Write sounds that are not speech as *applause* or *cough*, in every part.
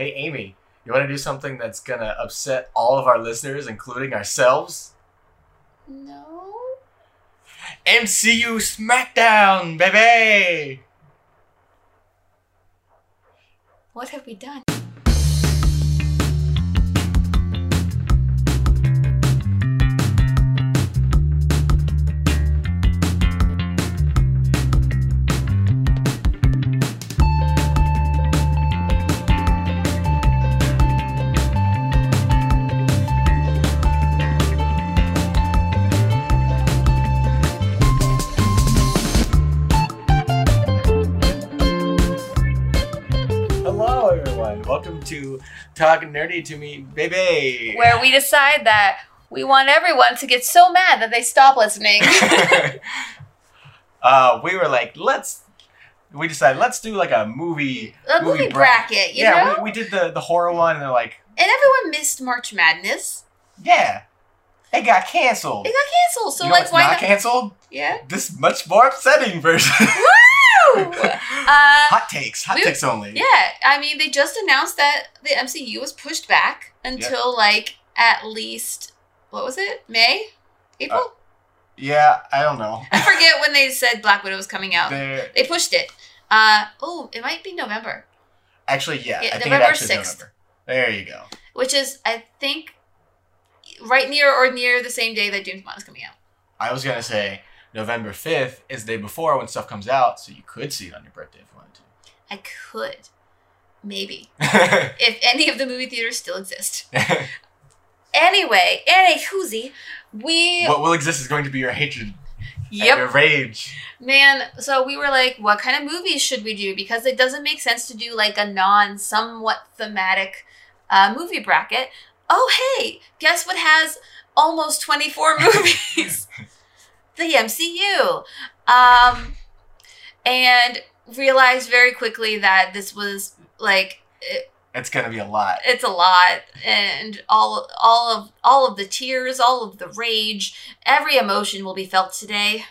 Hey, Amy, you want to do something that's gonna upset all of our listeners, including ourselves? No. MCU SmackDown, baby! What have we done? To Talk Nerdy to Me, baby. Where we decide that we want everyone to get so mad that they stop listening. *laughs* uh, we were like, let's. We decided let's do like a movie. A movie bracket, you yeah, know? we, we did the the horror one, and they're like, and everyone missed March Madness. yeah, it got canceled. It got canceled. So you know like why not not? canceled? yeah. This much more upsetting version. Woo! *laughs* uh, hot takes, hot we- takes only. yeah. I mean, they just announced that the MCU was pushed back until like at least what was it? May, April? Uh, Yeah, I don't know. I forget when they said Black Widow was coming out. They're, They pushed it. Uh oh, it might be November, actually, yeah, Yeah, I think November it actually 6th. November. There you go. which is I think right near or near the same day that James Bond is coming out. I was gonna say November fifth is the day before when stuff comes out, so you could see it on your birthday if you wanted to. I could, maybe, *laughs* if any of the movie theaters still exist. *laughs* Anyway, any whoozy, we what will exist is going to be your hatred and yep your rage. man. So we were like, what kind of movies should we do? Because it doesn't make sense to do like a non somewhat thematic uh, movie bracket. Oh hey, guess what has almost twenty four *laughs* movies? The MCU. Um, and realized very quickly that this was like it, It's gonna be a lot. it's a lot and all all of all of the tears all of the rage every emotion will be felt today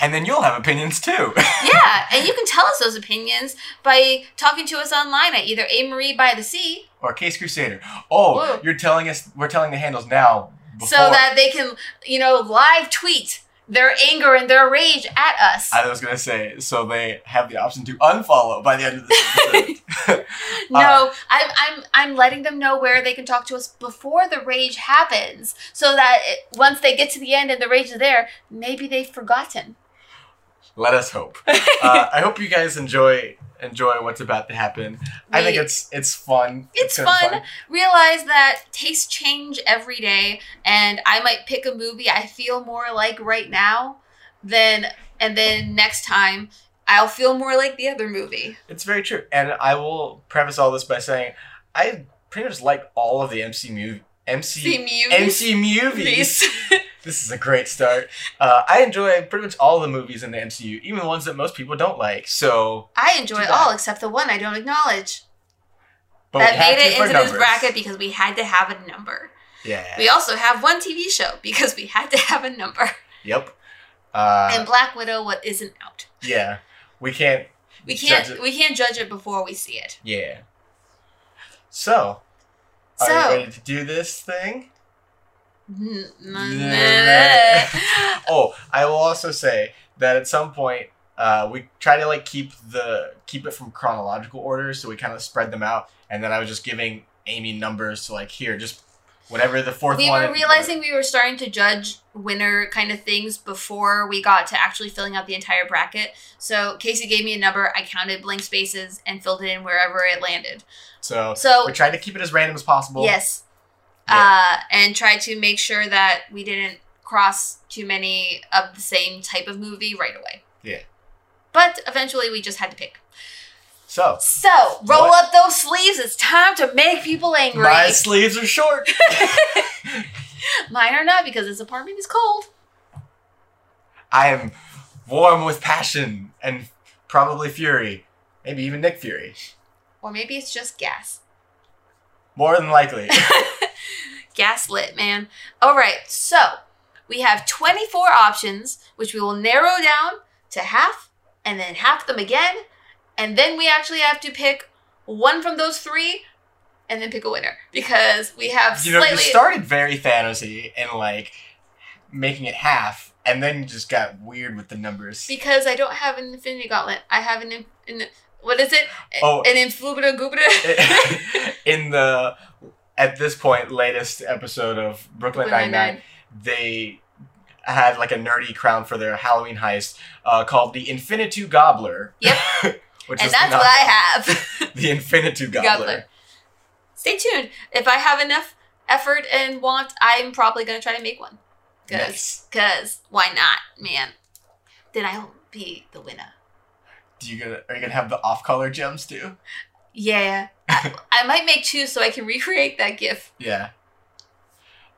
And then you'll have opinions too. *laughs* yeah and you can tell us those opinions by talking to us online at either a marie by the sea or Case Crusader. Oh, Whoa. you're telling us we're telling the handles now before so that they can you know live tweet their anger and their rage at us I was gonna say, so they have the option to unfollow by the end of this episode. *laughs* *laughs* no I'm, I'm i'm letting them know where they can talk to us before the rage happens so that it, once they get to the end and the rage is there maybe they've forgotten Let us hope. Uh, I hope you guys enjoy enjoy what's about to happen. I think it's it's fun. it's gonna be fun. Realize that tastes change every day, and I might pick a movie I feel more like right now, then and then next time I'll feel more like the other movie. It's very true. And I will preface all this by saying I pretty much like all of the MC mov- MC The movies. MC movies. *laughs* this is a great start. Uh, I enjoy pretty much all the movies in the MCU, even the ones that most people don't like. So, I enjoy all except the one I don't acknowledge. but that made it into this bracket because we had to have a number. Yeah. We also have one TV show because we had to have a number. Yep. Uh, and Black Widow what isn't out. yeah. We can't. We can't we can't judge it before we see it. Yeah. So, are So- you ready to do this thing? Oh, I will also say that at some point uh, we try to like keep the keep it from chronological order, so we kind of spread them out. And then I was just giving Amy numbers to like here, just whatever the fourth we one. were realizing we were starting to judge winner kind of things before we got to actually filling out the entire bracket. So Casey gave me a number, I counted blank spaces and filled it in wherever it landed. So So we tried to keep it as random as possible. yes, Yeah. uh, and tried to make sure that we didn't cross too many of the same type of movie right away. Yeah. But eventually, we just had to pick. So So roll What? up those sleeves. It's time to make people angry. my sleeves are short. *laughs* Mine are not because this apartment is cold. I am warm with passion and probably fury, maybe even Nick Fury. Or maybe it's just gas. More than likely. *laughs* Gaslit, man. All right, so we have 24 options, which we will narrow down to half and then half them again. And then we actually have to pick one from those three, and then pick a winner because we have You know, you started very fantasy and like making it half, and then you just got weird with the numbers. because I don't have an Infinity Gauntlet. I have an, in- an what is it? Oh. an Influbita Gubita. *laughs* in the at this point latest episode of Brooklyn Nine Nine, they had like a nerdy crown for their Halloween heist uh, called the Infinitu Gobbler. Yep. *laughs* which and is that's what I have. *laughs* The Infinitu Gobbler. Gobbler. Stay tuned. If I have enough effort and want, I'm probably gonna try to make one. Cause, Nice. cause why not, man? Then I'll be the winner. Do you gonna are you gonna have the off color gems too? Yeah, I, I might make two so I can recreate that GIF. Yeah.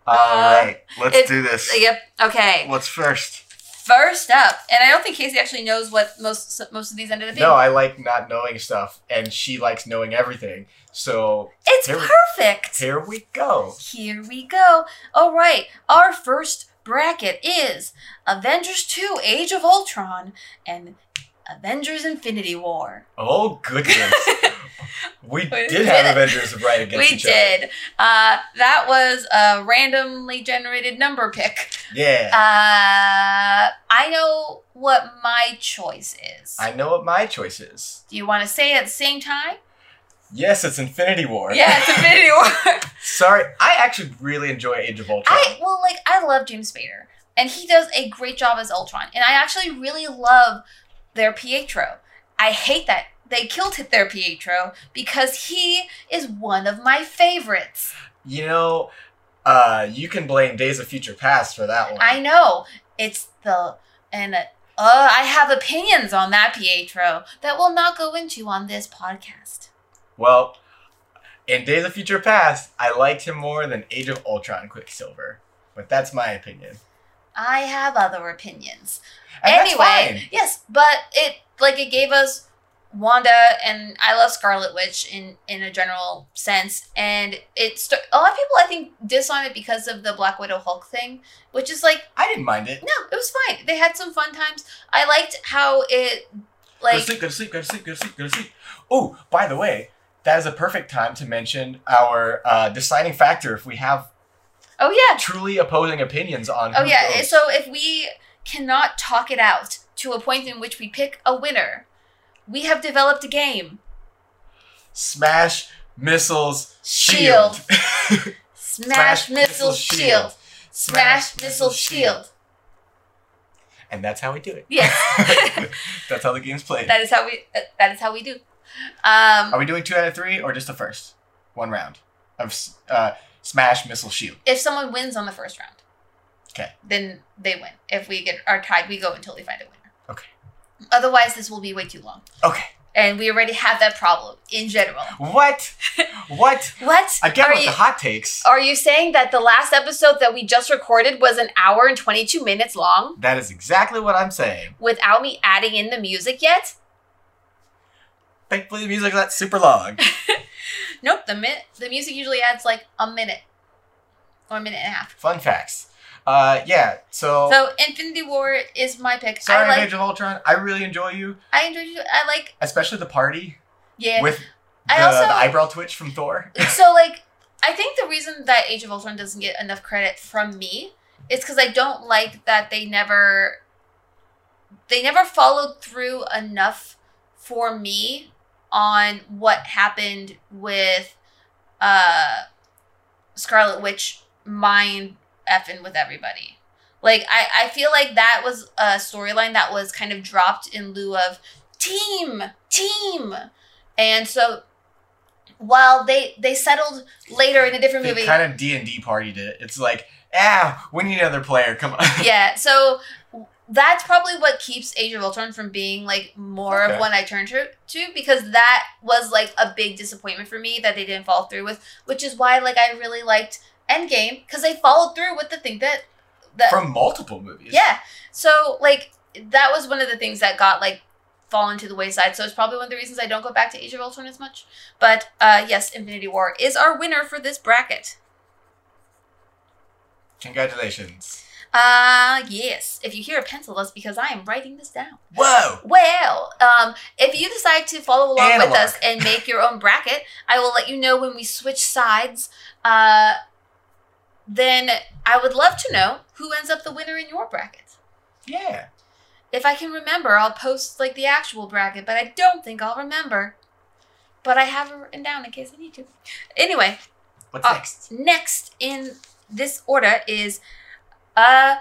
Uh, All right, let's it- do this. Yep. Okay. What's first? First up, and I don't think Casey actually knows what most most of these ended up being. No, I like not knowing stuff, and she likes knowing everything. So it's here we- perfect. here we go. Here we go. All right, our first bracket is Avengers 2 Age of Ultron and Avengers Infinity War. Oh goodness, *laughs* *laughs* we We did have. Avengers right against we each did. Uh, that was a randomly generated number pick. Yeah, Uh, I know what my choice is. I know what my choice is. Do you want to say it at the same time? Yes, it's Infinity War. Yeah, it's Infinity War. *laughs* *laughs* Sorry, I actually really enjoy Age of Ultron. I well, like I love James Spader, and he does a great job as Ultron, and I actually really love their Pietro. I hate that they killed their Pietro because he is one of my favorites. you know, uh, you can blame Days of Future Past for that one. I know it's the and uh, I have opinions on that Pietro that we'll not go into on this podcast. Well, in Days of Future Past, I liked him more than Age of Ultron Quicksilver. But that's my opinion. I have other opinions. And anyway, yes, but it like it gave us Wanda and I love Scarlet Witch in in a general sense, and it's st- a lot of people I think diss on it because of the Black Widow Hulk thing, which is like I didn't mind it. no, it was fine. They had some fun times. I liked how it like Go to sleep, go to sleep, go to sleep, go to sleep, go to sleep. Oh, by the way, that is a perfect time to mention our uh, deciding factor if we have oh yeah truly opposing opinions on oh yeah. goes. So if we cannot talk it out to a point in which we pick a winner, we have developed a game. Smash, missiles, Shield. shield. *laughs* Smash, missile, shield. Smash, missile, shield. And that's how we do it. Yeah. *laughs* that's how the game's played. That is how we. uh, That is how we do. Um, Are we doing two out of three or just the first? One round of uh, Smash, Missile, Shield. if someone wins on the first round, Okay. then they win. If we get are tied, we go until we find a winner. Otherwise, this will be way too long, Okay. and we already have that problem in general. What? *laughs* what? What Again are with you? the hot takes. Are you saying that the last episode that we just recorded was an hour and twenty two minutes long That is exactly what I'm saying. without me adding in the music yet? Thankfully, the music's not super long. *laughs* Nope. The mi- the music usually adds like a minute or a minute and a half. Fun facts. Uh, yeah. So, So Infinity War is my pick. sorry, I like. Age of Ultron. I really enjoy you, I enjoy you. I like. especially the party Yeah. with the, I also- the eyebrow twitch from Thor. *laughs* so like I think the reason that Age of Ultron doesn't get enough credit from me is because I don't like that they never they never followed through enough for me on what happened with uh Scarlet Witch mind effing with everybody. Like I, I feel like that was a storyline that was kind of dropped in lieu of team, team. And so while they they settled later in a different They movie. kind of D and D partied it. It's like, ah, we need another player. Come on. *laughs* yeah, so that's probably what keeps Age of Ultron from being like more Okay. of one I turn to, to because that was like a big disappointment for me that they didn't follow through with, which is why like I really liked Endgame because they followed through with the thing that that From multiple movies. yeah. So like that was one of the things that got like fallen to the wayside. So it's probably one of the reasons I don't go back to Age of Ultron as much. But uh yes, Infinity War is our winner for this bracket. Congratulations. Uh, yes. If you hear a pencil, that's because I am writing this down. Whoa! Well, um, if you decide to follow along with us and make your own bracket, I will let you know when we switch sides. Uh, then I would love to know who ends up the winner in your bracket. Yeah. If I can remember, I'll post like the actual bracket, but I don't think I'll remember. But I have it written down in case I need to. Anyway, What's Uh, next? next in this order is a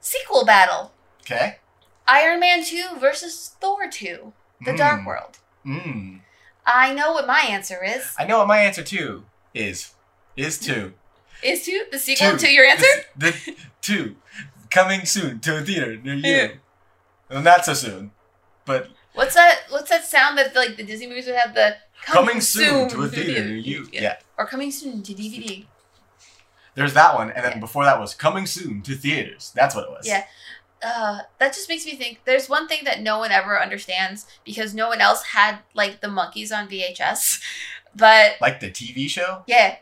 sequel battle. Okay. Iron Man 2 versus Thor 2, The Dark Mm. World. Mm. I know what my answer is. I know what my answer too is. Is two. Is 2 the sequel Two. to your answer? The, the two. Coming soon to a theater near you. Well, not so soon. But What's that what's that sound that like the Disney movies would have the coming, soon, to a theater near you. Yeah. Or coming soon to DVD. There's that one. And then Yeah. before that was coming soon to theaters. That's what it was. Yeah. Uh, that just makes me think there's one thing that no one ever understands because no one else had like the Monkees on VHS. *laughs* But Like the TV show? yeah,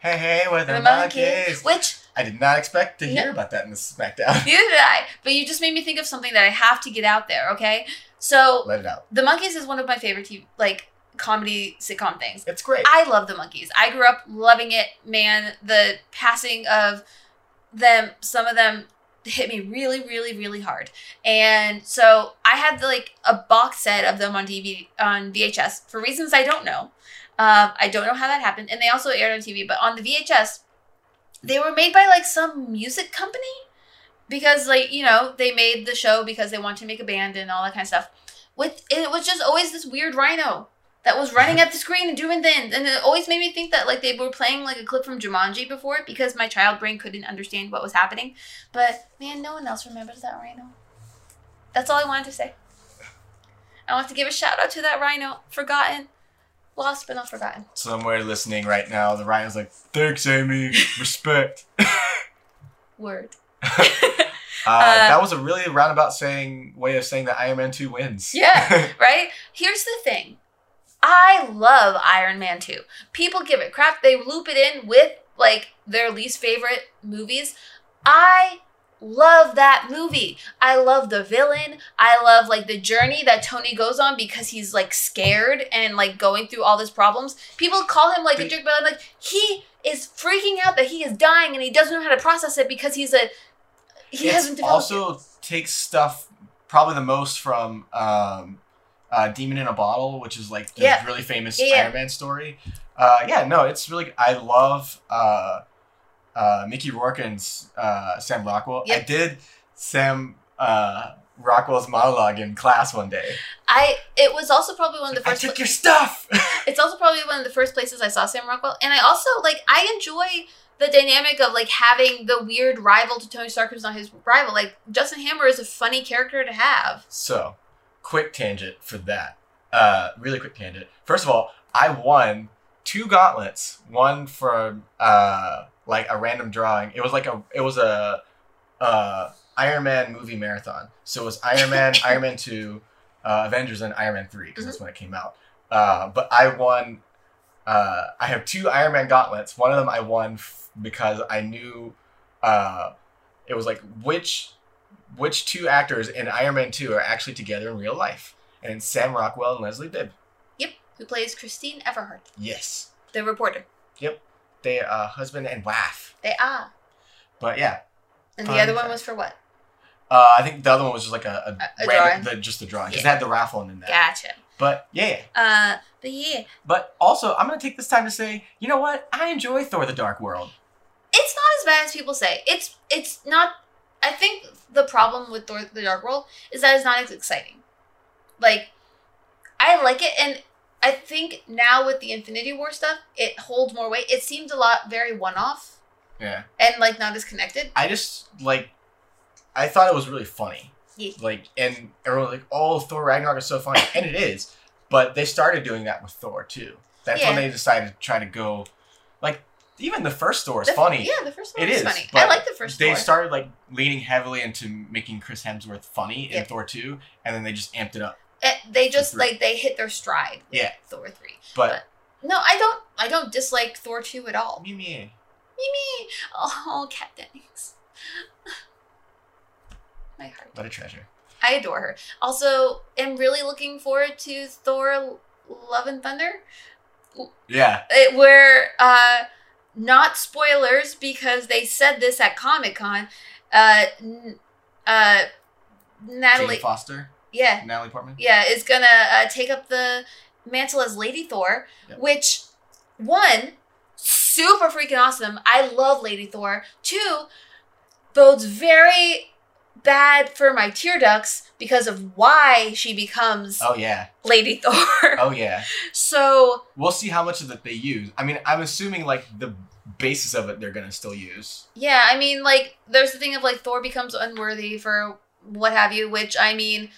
Hey, hey, with the, the Monkees. Monkees. Which I did not expect to hear No. about that in the SmackDown. *laughs* neither did I. But you just made me think of something that I have to get out there, okay? So Let it out. The Monkees is one of my favorite TV, like comedy sitcom things. It's great. I love The Monkees. I grew up loving it. Man, the passing of them, some of them hit me really, really, really hard. And so I had like a box set of them on DVD on VHS for reasons I don't know. Um, I don't know how that happened, and they also aired on TV. But on the VHS, they were made by like some music company because like you know they made the show because they wanted to make a band and all that kind of stuff. With it was just always this weird rhino that was running *laughs* at the screen and doing things, and it always made me think that like they were playing like a clip from Jumanji before because my child brain couldn't understand what was happening. But man, no one else remembers that rhino. That's all I wanted to say. I want to give a shout out to that rhino, forgotten, lost but not forgotten. Somewhere listening right now, the Ryan's like, thanks, Amy. Respect. *laughs* Word. *laughs* Uh, that was a really roundabout saying way of saying that Iron Man 2 wins. Yeah. *laughs* right? Here's the thing. I love Iron Man 2. People give it crap. They loop it in with like their least favorite movies. I love that movie. I love the villain. I love like the journey that Tony goes on because he's like scared and like going through all these problems. People call him like a jerk, but I'm like he is freaking out that he is dying and he doesn't know how to process it because he's a he It's hasn't developed it. also takes stuff probably the most from um, uh, Demon in a Bottle, which is like the Yeah. really famous Yeah, yeah. Iron Man story. Uh, yeah, no, it's really. I love uh, uh, Mickey Rourke and uh, Sam Rockwell. I did Sam uh, Rockwell's monologue in class one day. I it was also probably one of the I first took your stuff. *laughs* it's also probably one of the first places I saw Sam Rockwell. And I also like I enjoy the dynamic of like having the weird rival to Tony Stark who's not his rival. Like Justin Hammer is a funny character to have. So, quick tangent for that. Uh, really quick tangent. First of all, I won two gauntlets. One from uh, like a random drawing. It was like a it was a uh, Iron Man movie marathon. So it was Iron *laughs* Man, Iron Man two, uh, Avengers, and Iron Man three because that's when it came out. Uh, but I won. Uh, I have two Iron Man gauntlets. One of them I won f- because I knew uh, it was like which which two actors in Iron Man 2 are actually together in real life. And it's Sam Rockwell and Leslie Bibb. Yep, who plays Christine Everhart, Yes. the reporter. They uh husband and wife. They are. But yeah. And the other one was for what? Uh I think the other one was just like a, a, A- a random the, just the drawing. Because Yeah. it had the raffle in that. Gotcha. But yeah. Uh, but yeah, But also I'm gonna take this time to say, you know what? I enjoy Thor the Dark World. it's not as bad as people say. It's it's not. I think the problem with Thor: The Dark World is that it's not as exciting. Like, I like it, and I think now with the Infinity War stuff, it holds more weight. It seemed a lot very one-off Yeah. and like not as connected. I just like I thought it was really funny. Yeah. Like and everyone was like, Oh, Thor Ragnarok is so funny. and it is. But they started doing that with Thor too. That's when they decided to try to go like even the first Thor is The- funny. Yeah, the first one it is, funny. I like the first They Thor. started like leaning heavily into making Chris Hemsworth funny in Yep. Thor 2, and then they just amped it up. Eh, they just like they hit their stride. With Yeah. Thor three. But No, I don't. I don't dislike Thor two at all. me. Mimi. Oh, Kat Dennings. my heart. What a treasure. I adore her. Also, am really looking forward to Thor: Love and Thunder, Yeah. it, where uh, not spoilers because they said this at Comic Con. Uh, n- uh, Natalie, Jane Foster, yeah, Natalie Portman. yeah, is gonna uh, take up the mantle as Lady Thor, Yep. which one super freaking awesome. I love Lady Thor. Two bodes very bad for my tear ducts because of why she becomes Oh yeah. Lady Thor. *laughs* Oh yeah. so We'll see how much of it they use. I mean, I'm assuming like the basis of it they're gonna still use. yeah, I mean, like, there's the thing of like Thor becomes unworthy for what have you, which I mean,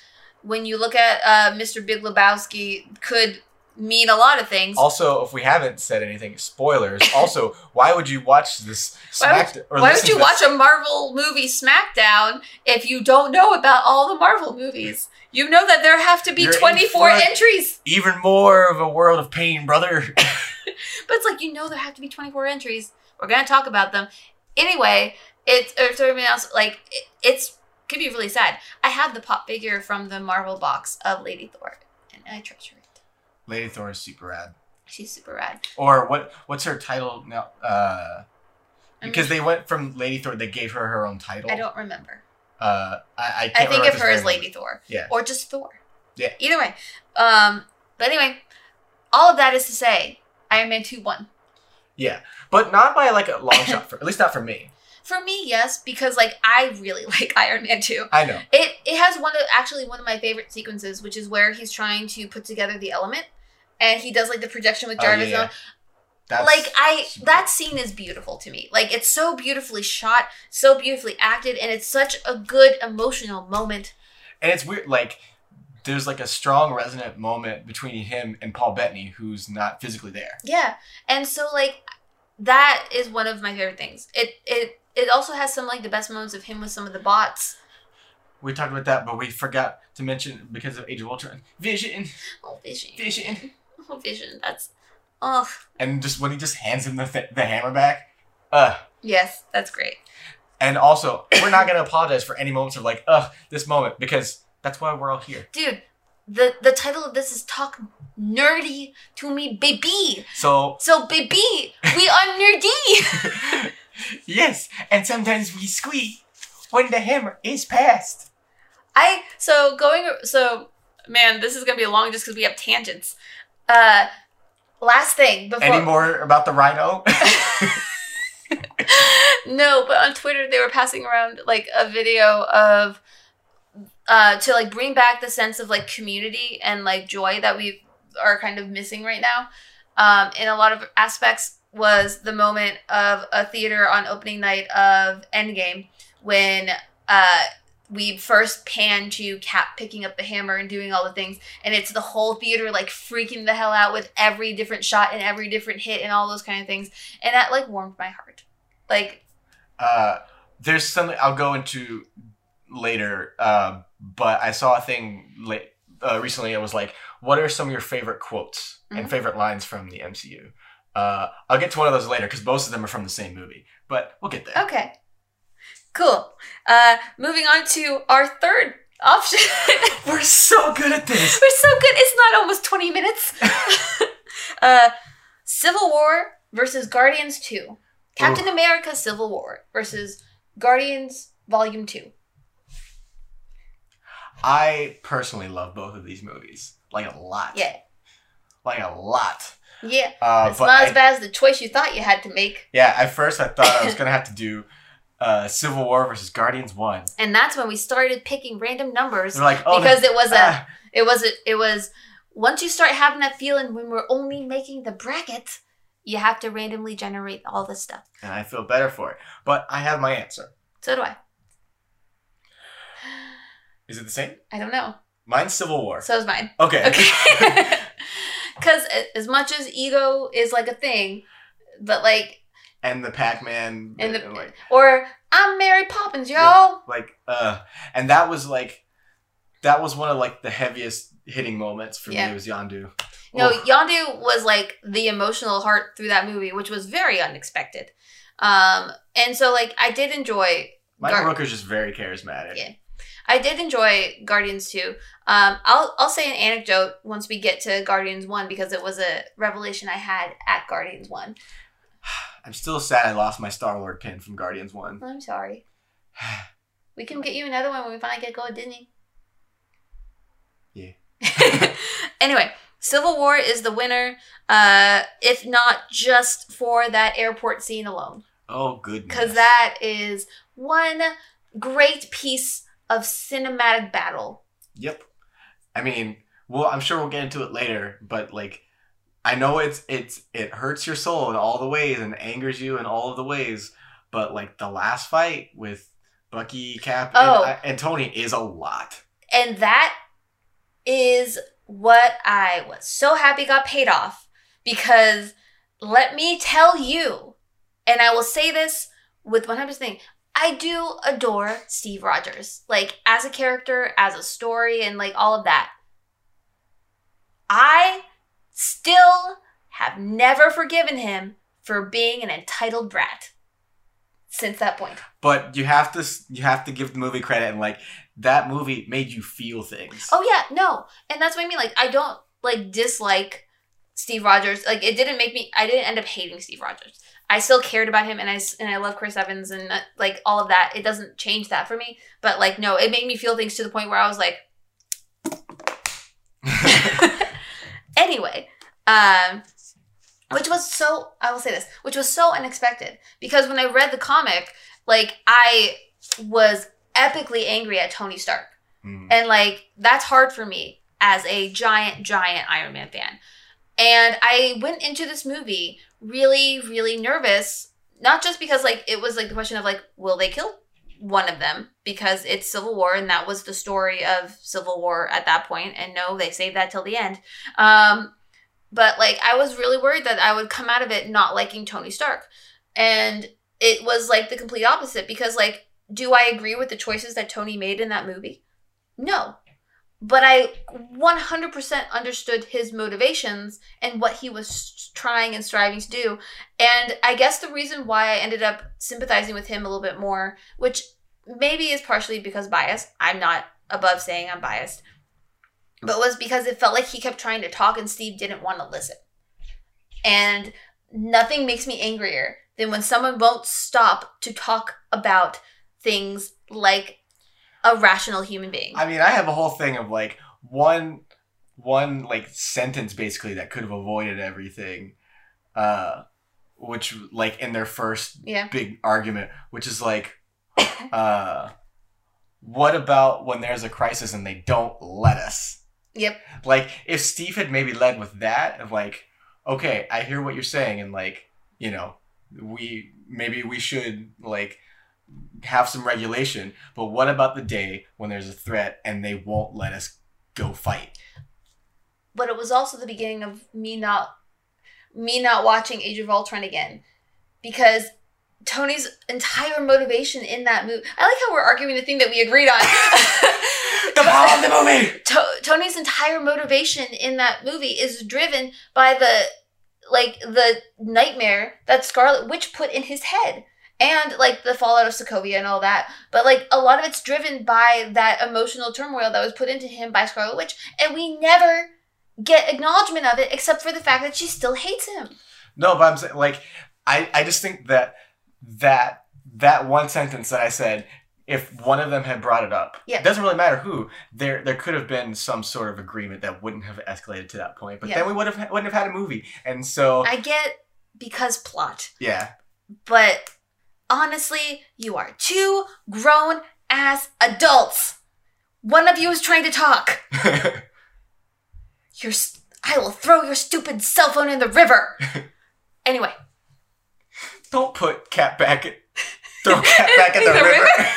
when you look at uh, Mr. Big Lebowski, could mean a lot of things. Also, if we haven't said anything, spoilers. *laughs* also, why would you watch this Why would- or Why would you watch a Marvel movie SmackDown if you don't know about all the Marvel movies? You know that there have to be You're 24 for it. entries. even more of a world of pain, brother? *laughs* *laughs* But it's like, you know, there have to be 24 entries. We're going to talk about them. Anyway, it's, or something else, like, it, it's, could be really sad. I have the pop figure from the Marvel box of Lady Thor, and I treasure it. Lady Thor is super rad. She's super rad. Or what? What's her title now? Uh, because they went from Lady Thor, they gave her her own title. I don't remember. Uh, I, I I think of her as Lady Thor. Yeah. Or just Thor. Yeah. Either way. Um, but anyway, all of that is to say, Iron Man 2 won. Yeah, but not by like a long shot. For at least not for me. For me, yes, because like I really *laughs* like Iron Man 2. I know. It it has one of actually one of my favorite sequences, which is where he's trying to put together the element. And he does like the projection with oh, Jarvis. Oh, yeah, yeah. Like I that scene is beautiful to me. Like it's so beautifully shot, so beautifully acted, and it's such a good emotional moment. And it's weird, like there's like a strong resonant moment between him and Paul Bettany, who's not physically there. Yeah. And so like that is one of my favorite things. It it it also has some like the best moments of him with some of the bots. We talked about that, but we forgot to mention because of Age of Ultron, Vision, Oh Vision. Vision, *laughs* Oh Vision. That's oh and just when he just hands him the th- the hammer back. Uh, yes, that's great. and also we're not gonna apologize for any moments of like, ugh, this moment because that's why we're all here. Dude, the the title of this is Talk Nerdy to Me Baby. So So baby, we are nerdy. *laughs* *laughs* yes, and sometimes we squeak when the hammer is passed. I so going so man, this is gonna be long just because we have tangents. Uh last thing before Any more about the rhino? *laughs* no, but on Twitter they were passing around like a video of uh to like bring back the sense of like community and like joy that we are kind of missing right now. Um in a lot of aspects was the moment of a theater on opening night of Endgame when uh we first pan to Cap picking up the hammer and doing all the things, and it's the whole theater like freaking the hell out with every different shot and every different hit and all those kind of things, and that like warmed my heart. Like uh, there's something I'll go into later, uh, but I saw a thing late, uh, recently. It was like, what are some of your favorite quotes and Mhm. favorite lines from the MCU? Uh, I'll get to one of those later because most of them are from the same movie, but we'll get there. Okay. Cool. Uh moving on to our third option. *laughs* We're so good at this. We're so good. It's not almost 20 minutes. *laughs* *laughs* uh Civil War versus Guardians 2. Captain America Civil War versus Guardians Volume 2. I personally love both of these movies, like a lot. Yeah. like a lot. Yeah. Uh, it's not I- as bad as the choice you thought you had to make. yeah, at first I thought I was *coughs* gonna have to do uh, Civil War versus Guardians One. And that's when we started picking random numbers They're like, oh, because it was a ah. it was a, it was once you start having that feeling when we're only making the bracket, you have to randomly generate all this stuff. and I feel better for it. But I have my answer. So do I. Is it the same? I don't know. Mine's Civil War. So is mine. Okay. Okay. *laughs* *laughs* Because as much as ego is like a thing, but like, and the Pac-Man And the- like or I'm Mary Poppins, yo. Yeah. like uh and that was like that was one of like the heaviest hitting moments for Yeah. me was Yondu. No, Oof. Yondu was like the emotional heart through that movie, which was very unexpected. Um, and so like I did enjoy Michael Gar- Rooker's just very charismatic. Yeah. I did enjoy Guardians 2. Um, I'll I'll say an anecdote once we get to Guardians 1 because it was a revelation I had at Guardians 1. *sighs* I'm still sad I lost my Star Lord pin from Guardians 1. I'm sorry. *sighs* We can get you another one when we finally get going, Disney. Yeah. *laughs* anyway, Civil War is the winner, uh, if not just for that airport scene alone. Oh, goodness. Because that is one great piece of cinematic battle. Yep. I mean, well, I'm sure we'll get into it later, but like, I know it's it's it hurts your soul in all the ways and angers you in all of the ways, but like the last fight with Bucky, Cap, Oh. and, and Tony is a lot. And that is what I was so happy got paid off because let me tell you, and I will say this with 100% thing, I do adore Steve Rogers. Like as a character, as a story, and like all of that. I still have never forgiven him for being an entitled brat since that point. But you have to you have to give the movie credit and like that movie made you feel things. Oh yeah, no, and that's what I mean. Like I don't like dislike Steve Rogers. Like it didn't make me. I didn't end up hating Steve Rogers. I still cared about him, and I and I love Chris Evans and uh, like all of that. It doesn't change that for me. But like no, it made me feel things to the point where I was like. *laughs* anyway, um, which was so I will say this, which was so unexpected because when I read the comic, like I was epically angry at Tony Stark. Mm. And like that's hard for me as a giant, giant Iron Man fan. And I went into this movie really, really nervous, not just because like it was like the question of like, will they kill one of them? Because it's Civil War and that was the story of Civil War at that point. And no, they saved that till the end. Um, but like I was really worried that I would come out of it not liking Tony Stark. And it was like the complete opposite because like, do I agree with the choices that Tony made in that movie? No. But I 100% understood his motivations and what he was trying and striving to do. And I guess the reason why I ended up sympathizing with him a little bit more, which maybe is partially because bias, I'm not above saying I'm biased, but was because it felt like he kept trying to talk and Steve didn't want to listen. And nothing makes me angrier than when someone won't stop to talk about things like a rational human being. I mean, I have a whole thing of like one one like sentence basically that could have avoided everything. Uh which like in their first yeah. big argument, which is like *coughs* uh what about when there's a crisis and they don't let us? Yep. Like if Steve had maybe led with that of like, okay, I hear what you're saying and like, you know, we maybe we should like have some regulation, but what about the day when there's a threat and they won't let us go fight? But it was also the beginning of me not me not watching Age of Ultron again. Because Tony's entire motivation in that movie I like how we're arguing the thing that we agreed on. *laughs* The power of the movie. To- Tony's entire motivation in that movie is driven by the like the nightmare that Scarlet Witch put in his head and like the fallout of Sokovia and all that. But like a lot of it's driven by that emotional turmoil that was put into him by Scarlet Witch and we never get acknowledgement of it except for the fact that she still hates him. No, but I'm saying like I I just think that that that one sentence that I said if one of them had brought it up, Yeah. it doesn't really matter who. There, there could have been some sort of agreement that wouldn't have escalated to that point. But Yeah. then we would have wouldn't have had a movie, and so I get because plot. yeah, But honestly, you are two grown ass adults. One of you is trying to talk. *laughs* I will throw your stupid cell phone in the river. *laughs* anyway, don't put cat back at throw *laughs* cat back at In the, the river. river?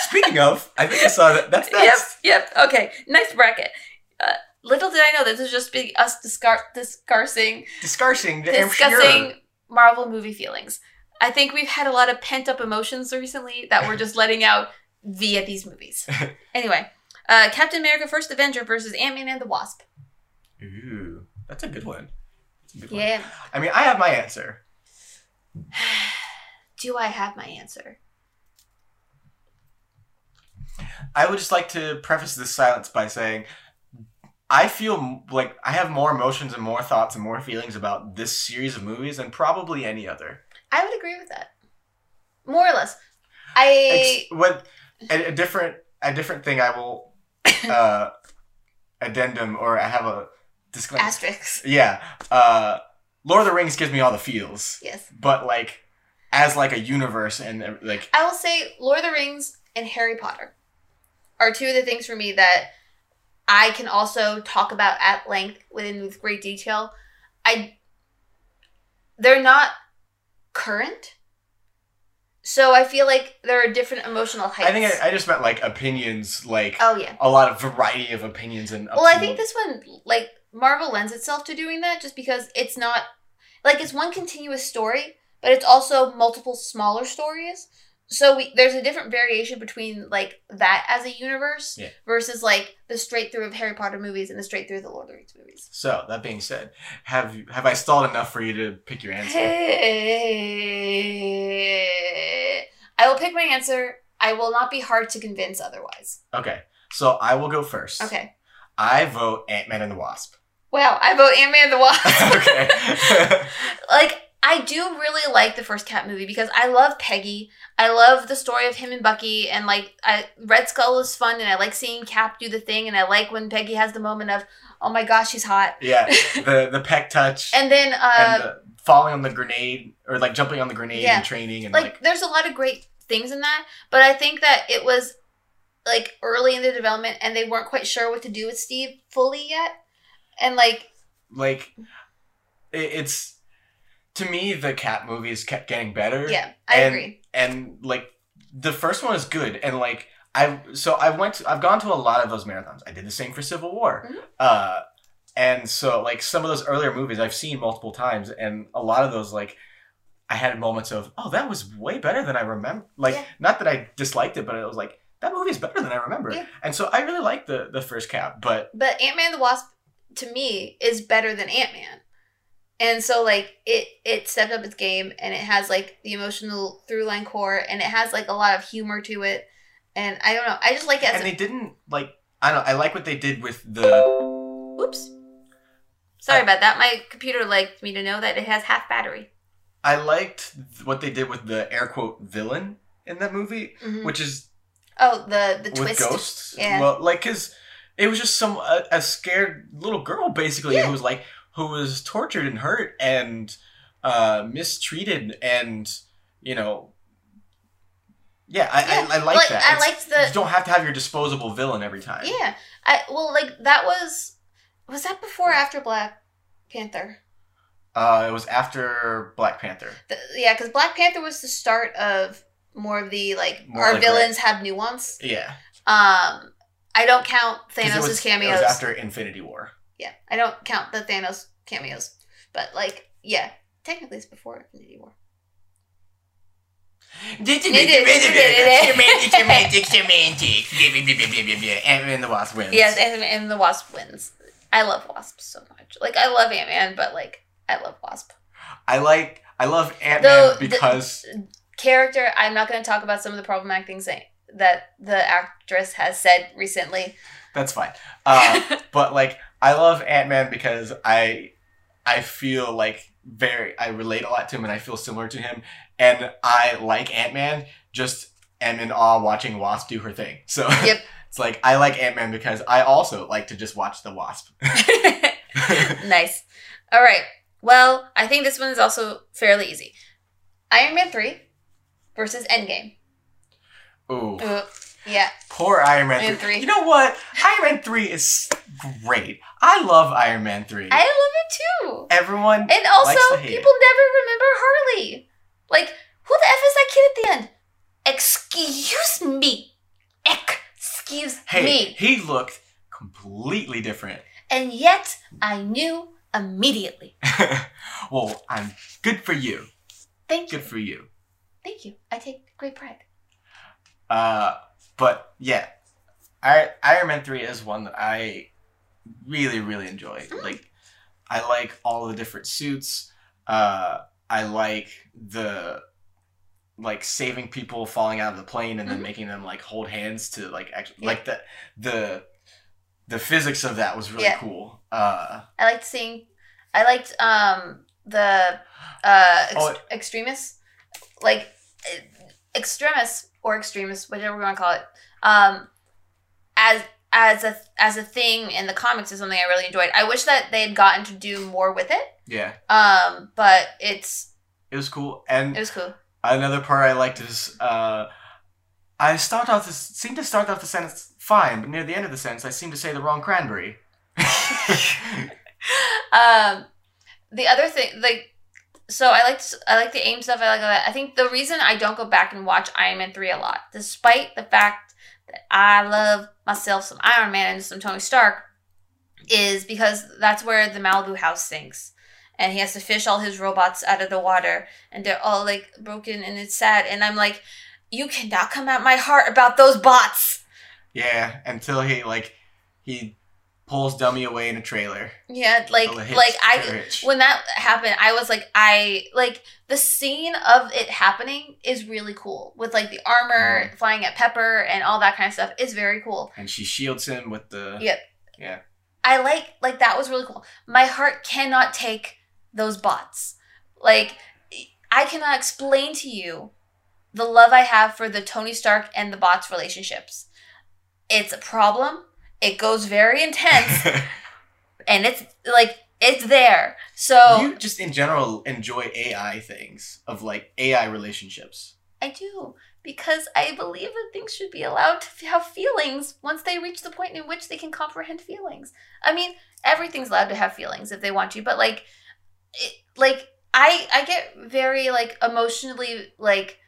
Speaking of, I think I saw that. That's yep, yep. Okay, nice bracket. Uh, little did I know this was just be us discar- discussing discussing. discussing. Marvel movie feelings. I think we've had a lot of pent up emotions recently that we're just letting out via these movies. *laughs* Anyway, uh, Captain America: First Avenger versus Ant Man and the Wasp. Ooh, that's a good one. A good one. Yeah. I mean, I have my answer. *sighs* Do I have my answer? I would just like to preface this silence by saying I feel like I have more emotions and more thoughts and more feelings about this series of movies than probably any other. I would agree with that. More or less. I Ex- what a, a different a different thing I will *coughs* uh addendum or I have a disclaimer. asterisks. Yeah. Uh Lord of the Rings gives me all the feels. Yes. But like as like a universe and uh, like I will say Lord of the Rings and Harry Potter are two of the things for me that I can also talk about at length within with great detail. I they're not current. So I feel like there are different emotional heights. I think I, I just meant like opinions like Oh yeah. a lot of variety of opinions and Well, I think this one like Marvel lends itself to doing that just because it's not like it's one continuous story, but it's also multiple smaller stories. So we, there's a different variation between like that as a universe Yeah. versus like the straight through of Harry Potter movies and the straight through of the Lord of the Rings movies. So that being said, have you have I stalled enough for you to pick your answer? I will pick my answer. I will not be hard to convince otherwise. Okay. So I will go first. Okay. I vote Ant Man and the Wasp. Wow, I vote Ant Man and the Wasp. *laughs* okay. *laughs* like I do really like the first Cap movie because I love Peggy. I love the story of him and Bucky, and like I, Red Skull is fun, and I like seeing Cap do the thing, and I like when Peggy has the moment of, oh my gosh, she's hot. yeah. *laughs* The the peck touch And then, and uh, the falling on the grenade or like jumping on the grenade Yeah. and training and like, like, there's a lot of great things in that, but I think that it was like early in the development, and they weren't quite sure what to do with Steve fully yet, and like, like it, it's to me the cap movies kept getting better. yeah, I And- agree. and like the first one is good and like i so i went to, i've gone to a lot of those marathons i did the same for civil war Mhm. uh and so like some of those earlier movies i've seen multiple times and a lot of those like i had moments of oh that was way better than i remember like Yeah. not that i disliked it but it was like that movie is better than i remember Yeah. and so i really like the the first cap but but Ant Man the Wasp to me is better than Ant Man. And so like it it stepped up its game and it has like the emotional through line core and it has like a lot of humor to it. And I don't know. I just like it as and a, they didn't like i don't know i like what they did with the oops. Sorry about that. My computer liked me to know that it has half battery. i liked what they did with the air quote villain in that movie Mhm. which is Oh, the the with twist. ghosts. Yeah. Well, like, cause it was just some a, a scared little girl basically Yeah. who was like who was tortured and hurt and uh, mistreated and you know. Yeah, I, Yeah, I, I like, like, that. I It's- liked the you don't have to have your disposable villain every time. Yeah. I well like that was was that before or after Black Panther? Uh, it was after Black Panther. The, yeah, because Black Panther was the start of more of the like More our like villains have nuance. Yeah, Um, I don't count Thanos' cameos. It was after Infinity War. Yeah, I don't count the Thanos cameos, but like, yeah, technically it's before Infinity War. Semantics, semantics, semantics. Ant-Man and the Wasp wins. Yes, and the Wasp wins. I love Wasp so much. Like, I love Ant Man, but like, I love Wasp. I like. I love Ant Though Man the- because Character, I'm not going to talk about some of the problematic things that, that the actress has said recently. that's fine. Uh, *laughs* but like, I love Ant Man because I, I feel like very. I relate a lot to him, and I feel similar to him. And I like Ant Man. Just am in awe watching Wasp do her thing. So *laughs* Yep. it's like I like Ant Man because I also like to just watch the Wasp. *laughs* *laughs* nice. All right. Well, I think this one is also fairly easy. Iron Man 3 versus Endgame. Ooh. Ooh, yeah. Poor Iron Man Man 3. 3. You know what? Iron Man 3 is great. I love Iron Man 3. I love it too. Everyone And also, likes to hate people it. never remember Harley. Like, who the F is that kid at the end? Excuse me. Excuse Hey, me. he looked completely different. And yet, I knew immediately. *laughs* well, I'm good for you. Thank you. Good for you. Thank you. I take great pride. Uh, but yeah, I, Iron Man 3 is one that I really, really enjoy. Like, I like all the different suits. Uh, I like the like saving people falling out of the plane and then Mhm. making them like hold hands to like actually Yeah. like the the the physics of that was really Yeah. cool. Uh, I liked seeing. I liked um the uh ex- Oh, extremists, like extremists or extremists, whatever we want to call it. Um, as as a as a thing in the comics is something I really enjoyed. I wish that they had gotten to do more with it. yeah, Um, but it's it was cool. And it was cool. another part I liked is uh, I start off this seem to start off the sentence fine, but near the end of the sentence I seem to say the wrong cranberry. *laughs* *laughs* um, the other thing, like, so I liked I like the AIM stuff. I like that. I think the reason I don't go back and watch Iron Man three a lot, despite the fact that I love myself some Iron Man and some Tony Stark, is because that's where the Malibu house sinks. And he has to fish all his robots out of the water, and they're all like broken, and it's sad. And I'm like, you cannot come at my heart about those bots. yeah, until he like he pulls Dummy away in a trailer. Yeah, like oh, hits like I when that happened, I was like, I like the scene of it happening is really cool with like the armor mm. flying at Pepper and all that kind of stuff is very cool. and she shields him with the Yeah. yeah. I like like that was really cool. My heart cannot take those bots. Like I cannot explain to you the love I have for the Tony Stark and the bots relationships. It's a problem. It goes very intense *laughs* and it's like it's there. So you just in general enjoy AI things of like AI relationships. I do because I believe that things should be allowed to have feelings once they reach the point in which they can comprehend feelings. I mean, everything's allowed to have feelings if they want to, but like, it, like I I get very like emotionally like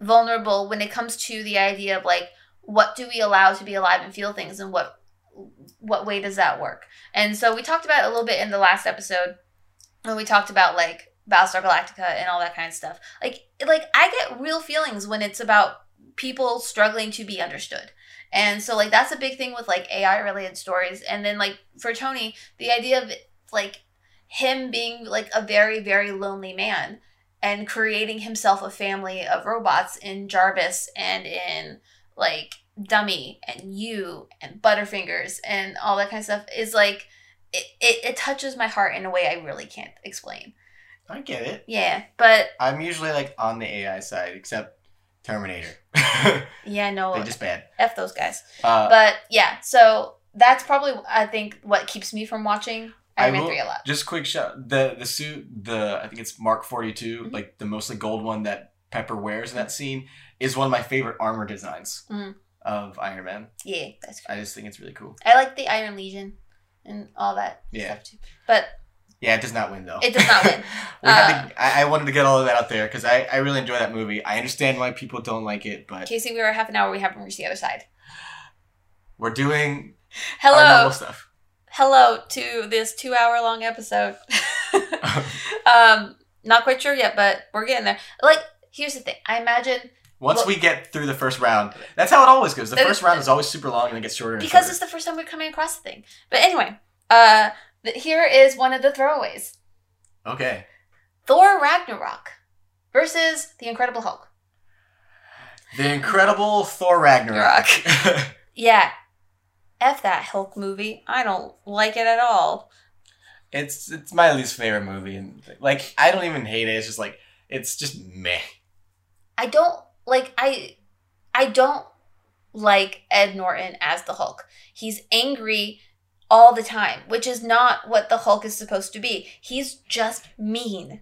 vulnerable when it comes to the idea of like what do we allow to be alive and feel things and what what way does that work? And so we talked about a little bit in the last episode when we talked about like Battlestar Galactica and all that kind of stuff. Like like I get real feelings when it's about people struggling to be understood. And so like that's a big thing with like AI related stories. And then like for Tony, the idea of like him being like a very very lonely man and creating himself a family of robots in Jarvis and in like Dummy and you and Butterfingers and all that kind of stuff is like it, it, it touches my heart in a way I really can't explain. I get it. Yeah, but I'm usually like on the AI side, except Terminator. *laughs* yeah, no, They're just bad. f those guys. Uh, But yeah, so that's probably I think what keeps me from watching I Iron Man will- three a lot. just quick shot. The the suit, the I think it's Mark 42, Mhm. like the mostly gold one that Pepper wears in that scene, is one of my favorite armor designs Mhm. Of Iron Man. Yeah, that's cool. I just think it's really cool. I like the Iron Legion and all that Yeah. stuff too. But Yeah, it does not win though. It does not win. *laughs* Uh, to, I, I wanted to get all of that out there because I, I really enjoy that movie. I understand why people don't like it, but Casey, we were half an hour. We haven't reached the other side. we're doing Hello, stuff. hello to this two-hour-long episode. *laughs* *laughs* um, not quite sure yet, but we're getting there. Like, here's the thing. I imagine Once Well- we get through the first round, that's how it always goes. The first round is always super long and it gets shorter and because shorter. it's the first time we're coming across the thing. But anyway, uh, here is one of the throwaways: okay. Thor Ragnarok versus the Incredible Hulk. The Incredible Thor Ragnarok. *laughs* Yeah, f that Hulk movie. I don't like it at all. it's it's my least favorite movie, and like I don't even hate it. It's just like it's just meh. I don't like I I don't like Ed Norton as the Hulk. He's angry all the time, which is not what the Hulk is supposed to be. He's just mean.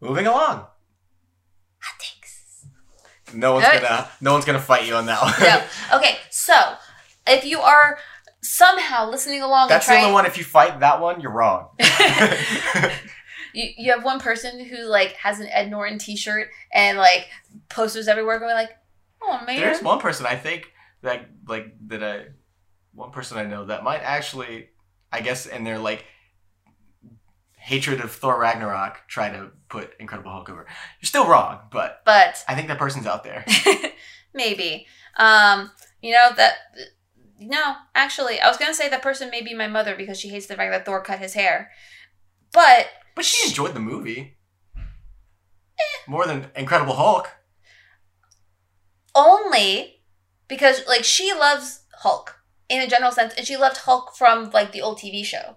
Moving along. Ah, Hot takes. No one's Alright. gonna no one's gonna fight you on that one. No. Okay, so if you are somehow listening along That's the only one. If you fight that one, you're wrong. *laughs* *laughs* you, you have one person who like has an Ed Norton t-shirt and like posters everywhere going like, "Oh man." There's one person I think that like that I one person I know that might actually I guess in their like hatred of Thor Ragnarok try to put Incredible Hulk over. You're still wrong, but But I think that person's out there. *laughs* maybe. Um, you know that no, actually, I was gonna say that person may be my mother because she hates the fact that Thor cut his hair. But But she enjoyed the movie. More than Incredible Hulk. only because like she loves Hulk in a general sense, and she loved Hulk from like the old TV show.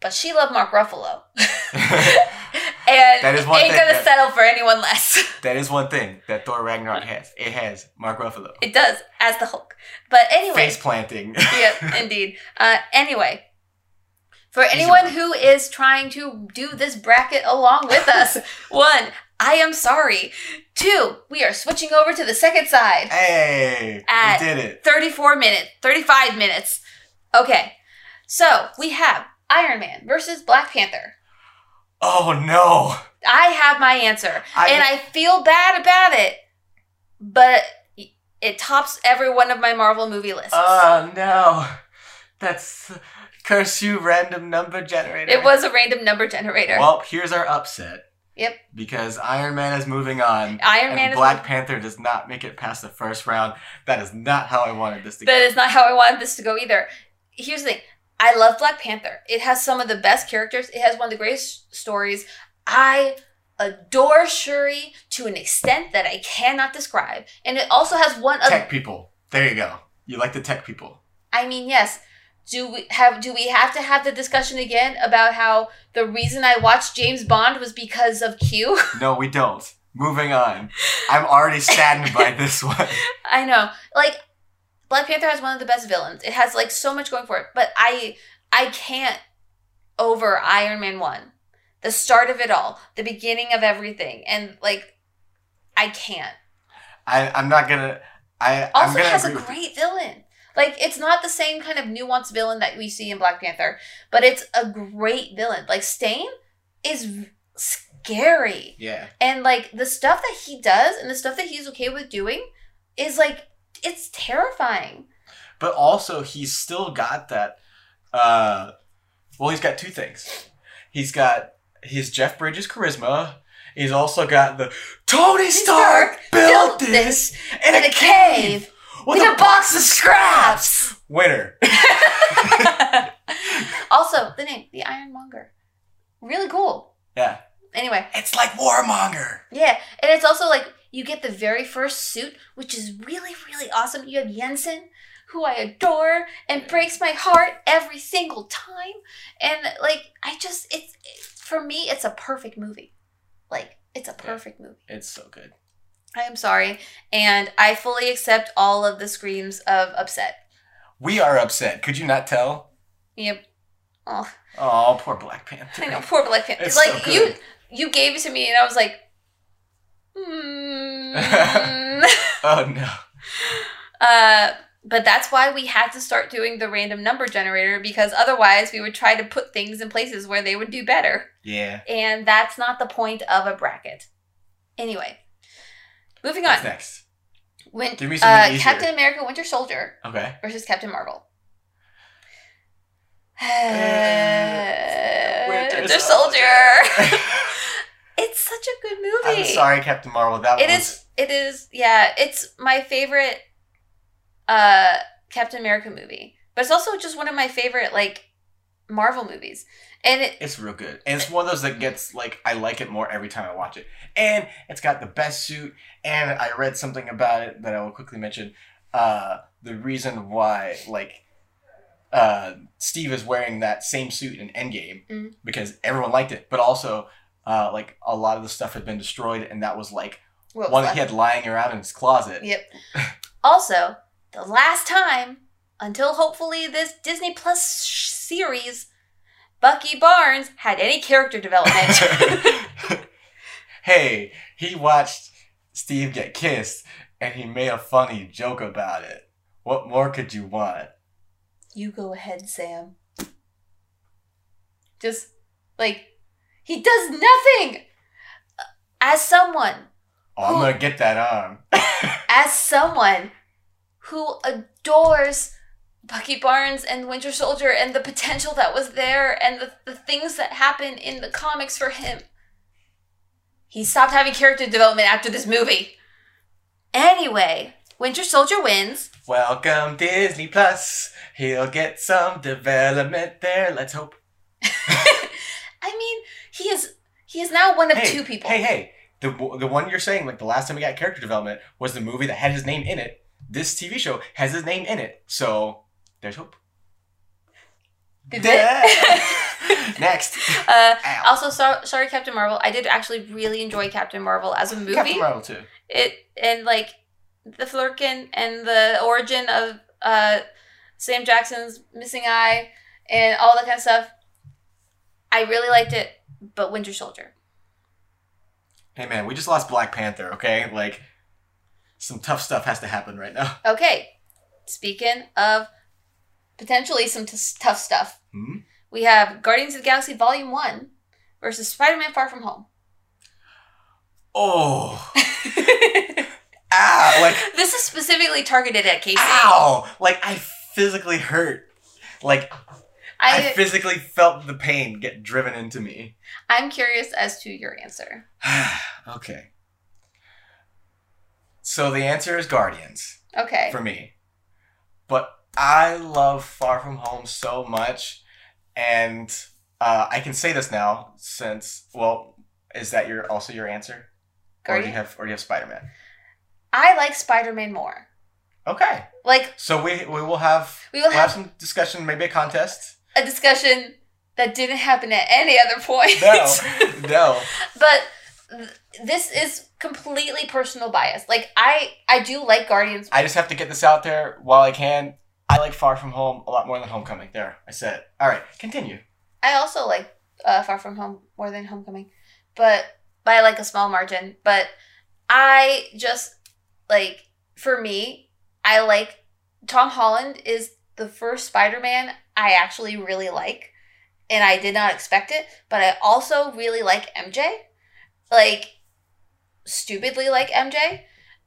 But she loved Mark Ruffalo, *laughs* and That is one ain't thing gonna that- settle for anyone less. *laughs* that is one thing that Thor Ragnarok has. It has Mark Ruffalo. it does as the Hulk. But anyway, Face planting. yeah, *laughs* indeed. Uh, anyway, for anyone who is trying to do this bracket along with us, *laughs* one, I am sorry. Two, we are switching over to the second side. hey, At- we did it. 34 minutes, 35 minutes. Okay, so we have Iron Man versus Black Panther. Oh no. I have my answer, I- and I feel bad about it, but it tops every one of my Marvel movie lists. Oh no. That's curse you, random number generator. it was a random number generator. Well, here's our upset. Yep. Because Iron Man is moving on. Iron and Man is Black Panther does not make it past the first round. That is not how I wanted this to That go. is not how I wanted this to go either. Here's the thing. I love Black Panther. It has some of the best characters. It has one of the greatest stories. I adore Shuri to an extent that I cannot describe. And it also has one of tech people. There you go. You like the tech people. I mean, yes. Do we have do we have to have the discussion again about how the reason I watched James Bond was because of Q? *laughs* No, we don't. Moving on. I'm already saddened by *laughs* this one. I know. Like Black Panther has one of the best villains. It has like so much going for it, but I I can't over Iron Man 1. The start of it all, the beginning of everything and like I can't. I, I'm not gonna. I, I'm Also gonna has a great villain. Like it's not the same kind of nuanced villain that we see in Black Panther, but it's a great villain. Like Stane is scary. Yeah. And like the stuff that he does and the stuff that he's okay with doing is like it's terrifying. But also, he's still got that. Uh, well, he's got two things. He's got his Jeff Bridges charisma. He's also got the Tony Stark built this in a cave with a box of scraps. Winner. *laughs* *laughs* also, the name, the Ironmonger. Really cool. Yeah. Anyway, It's like Warmonger. yeah. And it's also like you get the very first suit, which is really, really awesome. You have Yinsen, who I adore and breaks my heart every single time. And like, I just, it's, it, for me, it's a perfect movie. Like, it's a perfect movie. It's so good. I am sorry. And I fully accept all of the screams of upset. We are upset. Could you not tell? Yep. Oh, Oh, poor Black Panther. I know, poor Black Panther. It's like so you, you gave it to me, and I was like, hmm. *laughs* Oh no. uh, but that's why we had to start doing the random number generator because otherwise we would try to put things in places where they would do better, Yeah. and that's not the point of a bracket. Anyway, moving on. What's next? When Give me something uh, easier. Captain America: Winter Soldier Okay. versus Captain Marvel. *sighs* Winter Winter Soldier. Soldier. *laughs* it's such a good movie. I'm sorry, Captain Marvel. That It was is. It is. Yeah, it's my favorite uh Captain America movie, but it's also just one of my favorite like Marvel movies. And it, It's real good. And it's one of those that gets like I like it more every time I watch it. And it's got the best suit and I read something about it that I will quickly mention. Uh the reason why like uh Steve is wearing that same suit in Endgame Mhm. because everyone liked it, but also uh like a lot of the stuff had been destroyed and that was like what was one that? he had lying around in his closet. Yep. *laughs* also, the last time until hopefully this Disney Plus sh- series, Bucky Barnes had any character development. *laughs* *laughs* hey, he watched Steve get kissed and he made a funny joke about it. What more could you want? You go ahead, Sam. Just like he does nothing. Uh, as someone, Oh, I'm gonna get that arm. *laughs* as someone who adores Bucky Barnes and Winter Soldier and the potential that was there and the, the things that happen in the comics for him, he stopped having character development after this movie. Anyway, Winter Soldier wins. Welcome Disney Plus. He'll get some development there. Let's hope. *laughs* I mean, he is he is now one of hey, two people. Hey, hey, the the one you're saying, like the last time we got character development was the movie that had his name in it. This TV show has his name in it, so there's hope. Did Duh. it? *laughs* Next. *laughs* uh, also, so, sorry, Captain Marvel. I did actually really enjoy Captain Marvel as a movie. Captain Marvel too. it and like the Flerken and the origin of uh Sam Jackson's missing eye and all that kind of stuff. I really liked it, but Winter Soldier. Hey man, we just lost Black Panther. Okay, like some tough stuff has to happen right now. Okay, speaking of potentially some t- tough stuff, Hmm? we have Guardians of the Galaxy Volume One versus Spider-Man: Far From Home. Oh, *laughs* ow! Like this is specifically targeted at Casey. ow! Like I physically hurt. Like I, I, physically felt the pain get driven into me. I'm curious as to your answer. *sighs* okay. So the answer is Guardians Okay. for me. But I love Far From Home so much, and uh, I can say this now since well, is that your also your answer? Or do you Guardian. have or do you have Spider Man? I like Spider-Man more. Okay. Like So we we will have we will we'll have have some discussion, maybe a contest. a discussion that didn't happen at any other point. No, *laughs* no. but th- this is completely personal bias. Like I I do like Guardians. I just have to get this out there while I can. I like Far From Home a lot more than Homecoming. There, I said. it. All right, continue. I also like uh, Far From Home more than Homecoming, but by like a small margin. But I just like for me, I like Tom Holland is the first Spider-Man I actually really like, and I did not expect it. But I also really like MJ, like stupidly like MJ,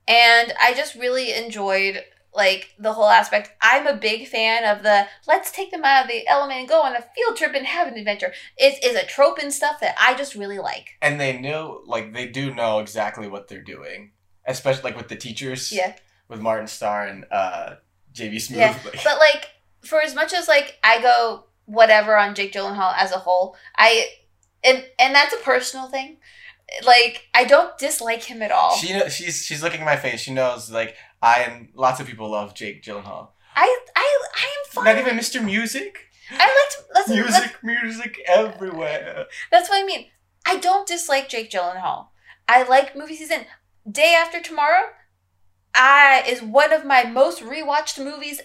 and I just really enjoyed like the whole aspect. I'm a big fan of the let's take them out of the element and go on a field trip and have an adventure. It is a trope and stuff that I just really like. And they knew, like, they do know exactly what they're doing, especially like with the teachers. Yeah. With Martin Starr and uh, JB Smoove. Yeah, But like for as much as like I go whatever on Jake Gyllenhaal as a whole, I and and that's a personal thing. Like I don't dislike him at all. she she's she's looking at my face. She knows like I and lots of people love Jake Gyllenhaal. I I I am fine. Not even Mr. Music. I liked that's, that's Music, music everywhere. That's what I mean. I don't dislike Jake Gyllenhaal. I like movies he's in. Day After Tomorrow, I is one of my most rewatched movies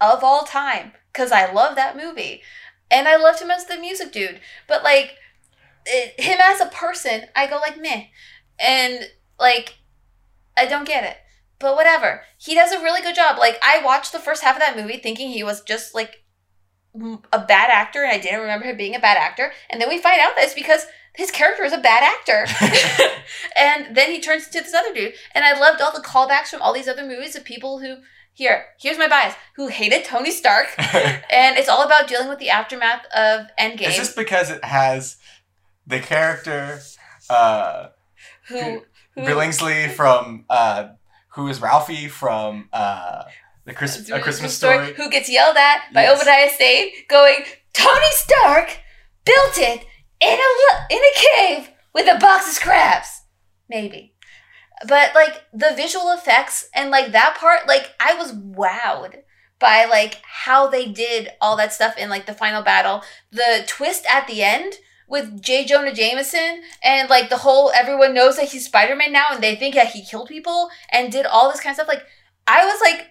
of all time because I love that movie, and I loved him as the music dude. But like it, him as a person, I go like meh, and like I don't get it. But whatever, he does a really good job. Like I watched the first half of that movie thinking he was just like a bad actor, and I didn't remember him being a bad actor. And then we find out that it's because his character is a bad actor. *laughs* *laughs* and then he turns into this other dude. And I loved all the callbacks from all these other movies of people who, here, here's my bias, who hated Tony Stark. *laughs* and it's all about dealing with the aftermath of Endgame. Is this because it has the character uh, who, who Billingsley from uh, who is Ralphie from uh, the Chris- a Christmas story? Who gets yelled at by Yes. Obadiah Stane going, Tony Stark built it in a, in a cave with a box of scraps. Maybe. But like the visual effects and like that part, like I was wowed by like how they did all that stuff in like the final battle. The twist at the end with J. Jonah Jameson and like the whole everyone knows that he's Spider Man now and they think that he killed people and did all this kind of stuff. Like I was like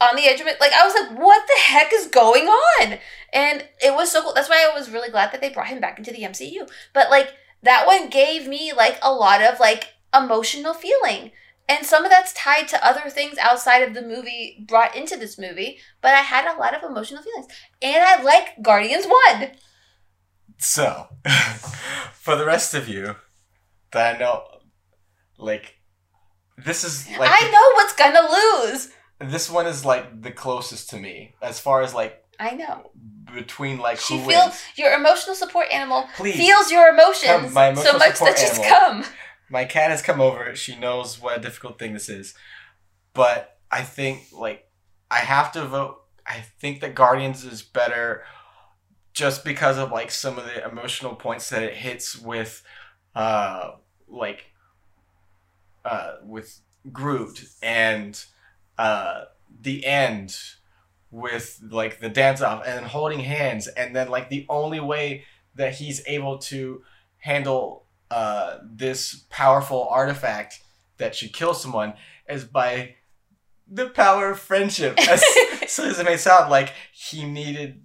on the edge of it. Like I was like, what the heck is going on? And it was so cool. That's why I was really glad that they brought him back into the MCU. But like that one gave me like a lot of like emotional feeling. And some of that's tied to other things outside of the movie brought into this movie, but I had a lot of emotional feelings. And I like Guardians 1. So, *laughs* for the rest of you that I know, like, this is like I know what's gonna lose. this one is like the closest to me as far as like I know. between like She who feels your emotional support animal Please, feels your emotions Come, my emotional so much support that she's animal. come. my cat has come over. She knows what a difficult thing this is, but I think like I have to vote. I think that Guardians is better, just because of like some of the emotional points that it hits with uh, like uh, with Groot and uh, the end with like the dance off and holding hands and then like the only way that he's able to handle uh, this powerful artifact that should kill someone is by the power of friendship. *laughs* As so as it may sound like he needed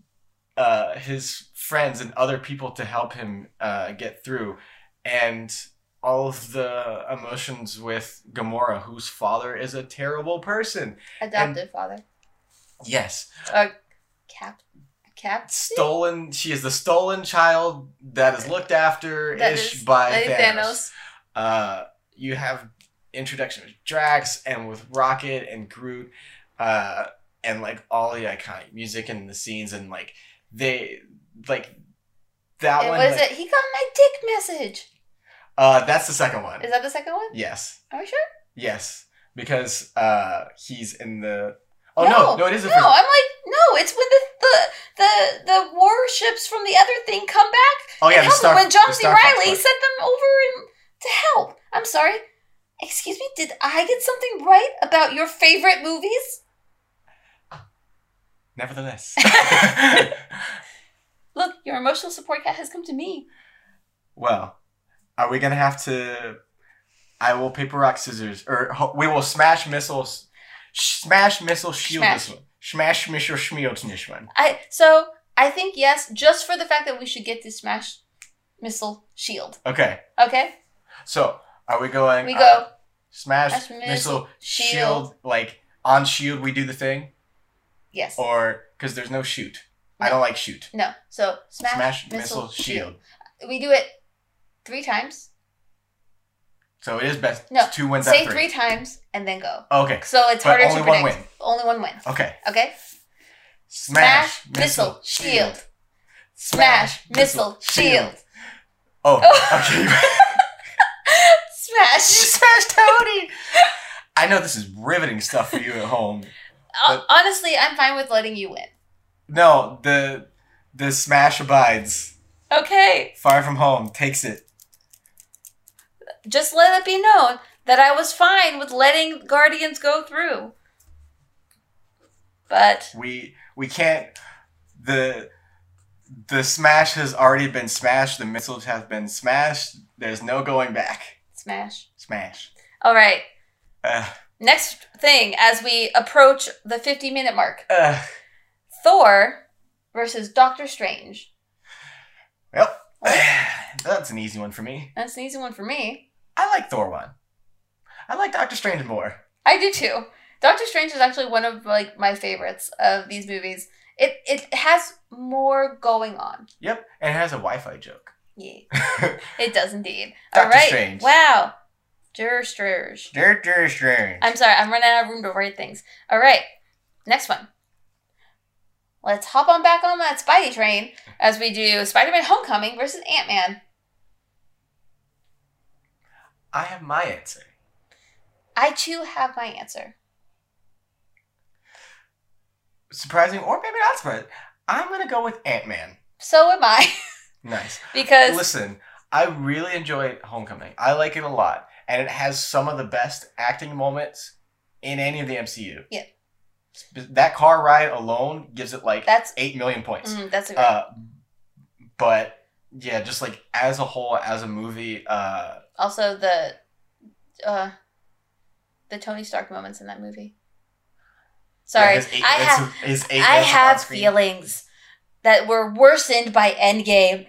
uh, his friends and other people to help him uh, get through and all of the emotions with Gamora, whose father is a terrible person. Adoptive father. Yes. Cap. Cap. Stolen. She is the stolen child that is looked after ish by Thanos. Thanos. Uh, you have introduction with Drax and with Rocket and Groot, uh, and like all the iconic music and the scenes and like they like that And one. what is like- it? He got my dick message. Uh, that's the second one. Is that the second one? Yes. Are we sure? Yes, because uh, he's in the. Oh no, no, it is no. first. I'm like, no. It's when the the the the warships from the other thing come back. Oh yeah, and the Star. when John C. Reilly sent them over in, to help. I'm sorry. Excuse me. Did I get something right about your favorite movies? Nevertheless. *laughs* *laughs* Look, your emotional support cat has come to me. well, are we gonna have to? I will paper rock scissors, or we will smash missiles. Smash missile shield Smash. this one. Smash missile shield this one. I so I think yes, just for the fact that we should get the smash missile shield. Okay, Okay, so are we going? we uh, go smash, Smash missile, missile, shield. shield. Like on shield, we do the thing, yes. or because there's no shoot. I don't like shoot. No, so smash, Smash, missile, missile, shield. We do it three times. So it is best. No, two wins Say three. three. times and then go. Okay, So it's but harder only to one predict. win. Only one win. Okay. Okay. Smash, missile, shield. Smash, Smash, missile, shield. Oh, Oh. okay. *laughs* *laughs* Smash. Smash Tony. I know this is riveting stuff for you at home. Uh, honestly, I'm fine with letting you win. No, the the Smash abides. Okay. Far from home takes it. Just let it be known that I was fine with letting Guardians go through. But We we can't. The the Smash has already been smashed. The missiles have been smashed. There's no going back. smash. Smash. All right. Uh, Next thing, as we approach the 50 minute mark uh, Thor versus Doctor Strange. well, *sighs* that's an easy one for me. That's an easy one for me. I like Thor one. I like Doctor Strange more. I do too. Doctor Strange is actually one of like my favorites of these movies. It it has more going on. Yep, and it has a Wi-Fi joke. Yeah, *laughs* it does indeed. Doctor All right. Strange. Wow. Dur Strange. Doctor Strange. I'm sorry, I'm running out of room to write things. All right, next one. Let's hop on back on that Spidey train as we do Spider-Man: Homecoming versus Ant-Man. I have my answer. I too have my answer. Surprising or maybe not surprising. I'm gonna go with Ant Man. So am I, *laughs* Nice. because Listen, I really enjoyed Homecoming. I like it a lot, and it has some of the best acting moments in any of the MCU. Yeah. That car ride alone gives it like that's eight million points. mm, that's a great. Uh, but yeah, just like as a whole, as a movie, uh, also the, uh, the Tony Stark moments in that movie. Sorry, his eight I have his eight I have feelings that were worsened by Endgame,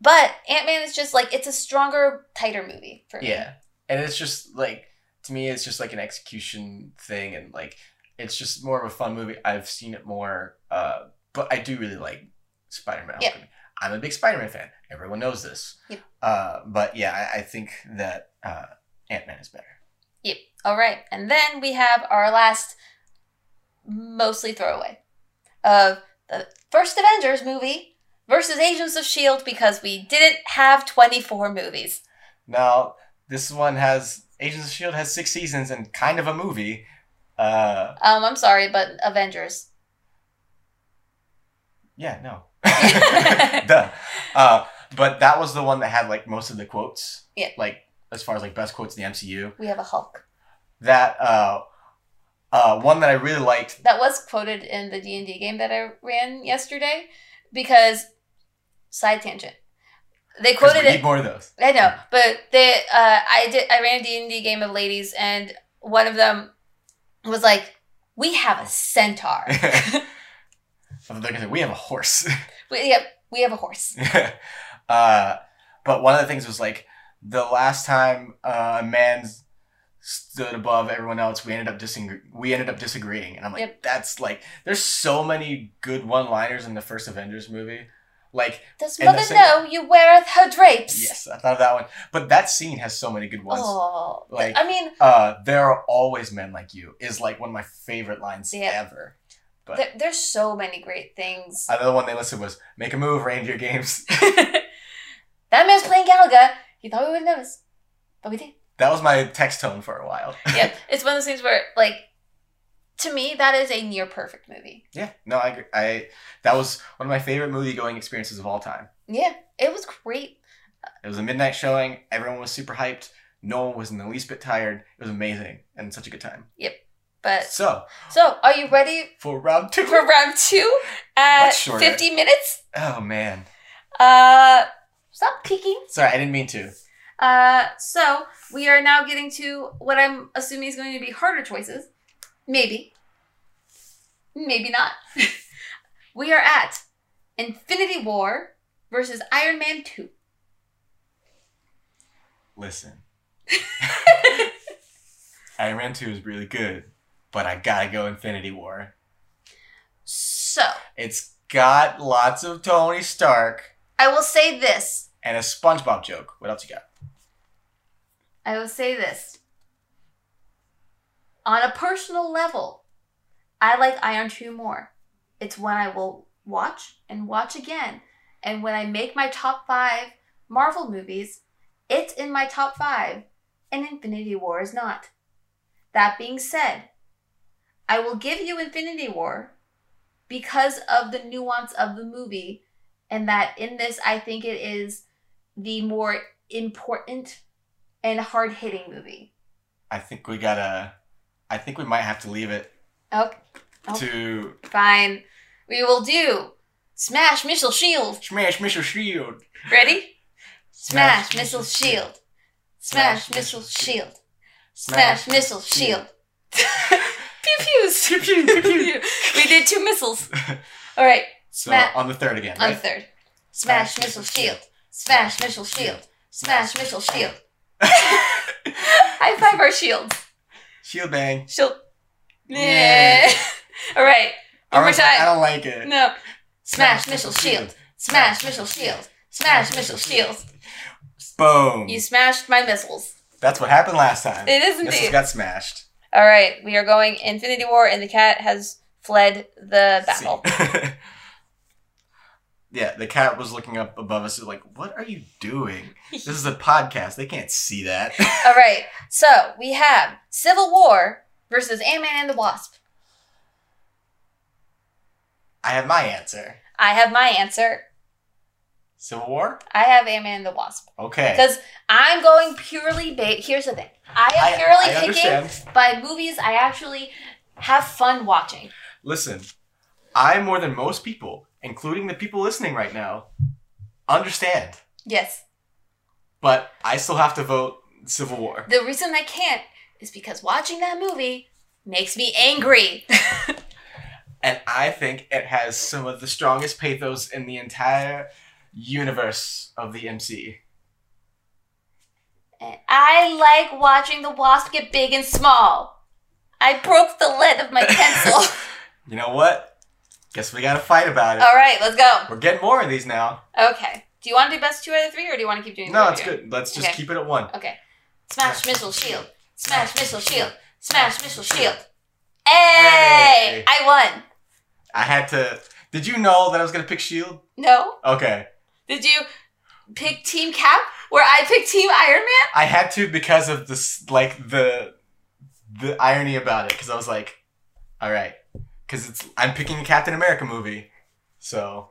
but Ant Man is just like it's a stronger, tighter movie for me. Yeah, and it's just like to me, it's just like an execution thing, and like it's just more of a fun movie. I've seen it more, uh, but I do really like Spider Man. Yeah. I'm a big Spider Man fan. Everyone knows this. Yep. Uh, but yeah, I, I think that uh, Ant Man is better. Yep. All right, and then we have our last, mostly throwaway, of the first Avengers movie versus Agents of Shield because we didn't have twenty four movies. Now, this one has Agents of Shield has six seasons and kind of a movie. Uh, Um, I'm sorry, but Avengers. yeah, no. *laughs* *laughs* Duh. Uh, but that was the one that had like most of the quotes. Yeah. Like as far as like best quotes in the MCU. We have a Hulk. That uh, uh, one that I really liked. That was quoted in the D and D game that I ran yesterday, because side tangent. They quoted we it. need more of those. I know, but they. Uh, I did. I ran a D and D game of ladies, and one of them was like, "We have a centaur. They're gonna say we have a horse. *laughs* we, yep, we have a horse." *laughs* uh, but one of the things was like the last time uh, a man stood above everyone else, we ended up disagre- we ended up disagreeing, and I'm like, Yep. that's like, there's so many good one-liners in the first Avengers movie. Like, Does mother same- know you weareth her drapes? yes, I thought of that one, but that scene has so many good ones. Oh, Like- I mean, Uh, there are always men like you is like one of my favorite lines Yeah. ever. But there, there's so many great things. another one they listed was "Make a move, reindeer games." *laughs* that man's playing Galaga. He thought we would notice, but we did. that was my text tone for a while. yeah, it's one of those things where, like, to me, that is a near perfect movie. Yeah, no, I, agree. I that was one of my favorite movie going experiences of all time. Yeah, it was great. It was a midnight showing. Everyone was super hyped. No one was in the least bit tired. It was amazing and such a good time. Yep. But So so, are you ready for round two. for round two at 50 minutes? oh man, Uh, stop peeking. sorry, I didn't mean to. Uh, so we are now getting to what I'm assuming is going to be harder choices. Maybe. Maybe not. *laughs* we are at Infinity War versus Iron Man 2. Listen, *laughs* Iron Man Two is really good, but I gotta go Infinity War. So, It's got lots of Tony Stark I will say this. and a SpongeBob joke. What else you got? I will say this. On a personal level, I like Iron 2 more. It's one I will watch and watch again. And when I make my top five Marvel movies, it's in my top five, and Infinity War is not. That being said, I will give you Infinity War because of the nuance of the movie, and that in this, I think it is the more important and hard hitting movie. I think we gotta. I think we might have to leave it Okay, Oh. to fine. We will do Smash Missile Shield. Smash Missile Shield. Ready? Smash, Smash Missile Shield. Smash Missile Shield. Smash Missile Shield. *laughs* pew pews. *laughs* Pew, pew, pew, pew. *laughs* we did two missiles. All right. So Sma- on the third again, On the third. Smash Missile Shield. Smash Missile Shield. Smash Missile Shield. High five our shields. Shield bang. Shield. Yeah. *laughs* All right. One more Alright, I don't like it. No. Smash Missile Shield. Smash Missile Shield. Smash Missile Shield. Boom. You smashed my missiles. That's what happened last time. It is indeed. Missiles got smashed. All right, we are going Infinity War, and the cat has fled the battle. *laughs* Yeah, the cat was looking up above us, like, "What are you doing? *laughs* This is a podcast. They can't see that." *laughs* All right, so we have Civil War versus Ant Man and the Wasp. I have my answer. I have my answer. Civil War. I have Ant Man and the Wasp Okay. because I'm going purely ba Here's the thing: I am I- purely I picking understand. by movies I actually have fun watching. Listen, I more than most people, including the people listening right now, understand. Yes, But I still have to vote Civil War. the reason I can't is because watching that movie makes me angry. *laughs* And I think it has some of the strongest pathos in the entire universe of the MC. I like watching the wasp get big and small. I broke the lid of my *laughs* pencil. You know what? Guess we gotta fight about it. All right, let's go. We're getting more of these now. Okay. Do you want to do best two out of three, or do you want to keep doing? No, it's good. Let's just Okay. keep it at one. Okay. Smash missile shield. Smash missile shield. Smash missile shield. Hey! Hey. I won. I had to. Did you know that I was gonna pick Shield? No. Okay. Did you pick Team Cap, where I picked Team Iron Man? I had to because of this, like the the irony about it. Because I was like, all right, because it's I'm picking a Captain America movie, so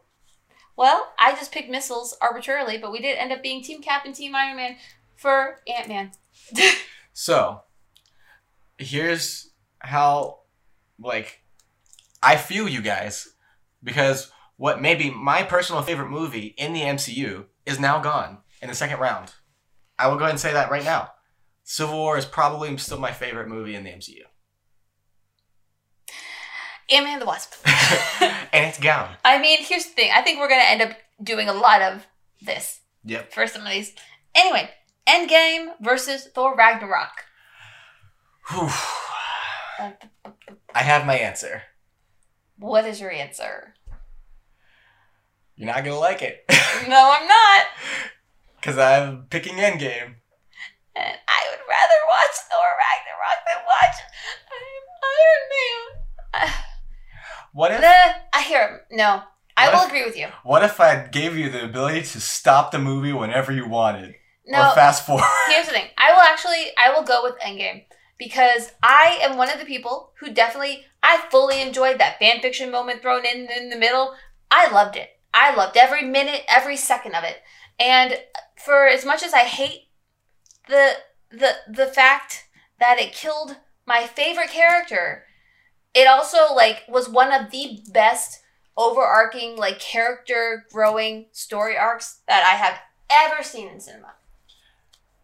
Well, I just picked missiles arbitrarily, but we did end up being Team Cap and Team Iron Man for Ant Man. *laughs* So, here's how, like, I feel you guys, because what may be my personal favorite movie in the MCU is now gone in the second round. I will go ahead and say that right now. Civil War is probably still my favorite movie in the MCU. Ant Man and the Wasp. *laughs* and it's gone. I mean, here's the thing. I think we're gonna end up doing a lot of this Yep. for some of these. Anyway, Endgame versus Thor Ragnarok. Whew. *sighs* I have my answer. What is your answer? You're not gonna like it. *laughs* no, I'm not. Because I'm picking Endgame. And I would rather watch Thor Ragnarok than watch um, Iron Man. *sighs* *laughs* What if Uh, I hear him. No, I will if- agree with you. what if I gave you the ability to stop the movie whenever you wanted? No, Or fast forward? *laughs* here's the thing. I will actually, I will go with Endgame because I am one of the people who definitely, I fully enjoyed that fan fiction moment thrown in in the middle. I loved it. I loved every minute, every second of it. And for as much as I hate the the the fact that it killed my favorite character, it also like was one of the best overarching like character growing story arcs that I have ever seen in cinema.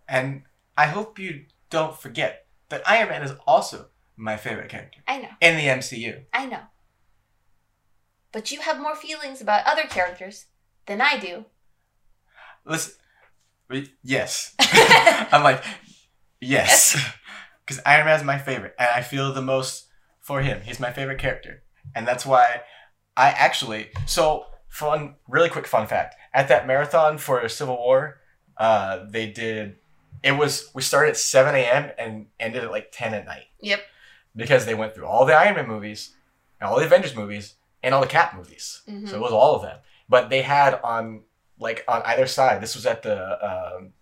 And I hope you don't forget that Iron Man is also my favorite character I know. in the MCU. I know. But you have more feelings about other characters than I do. Listen, yes. *laughs* *laughs* I'm like, yes. *laughs* Because Iron Man is my favorite, and I feel the most for him. He's my favorite character. And that's why I actually. So, fun, really quick fun fact. At that marathon for Civil War, uh, they did. It was. We started at 7 a.m. and ended at like 10 at night. Yep. Because they went through all the Iron Man movies, and all the Avengers movies, and all the Cap movies. Mhm. So it was all of them. But they had on like on either side. This was at the um,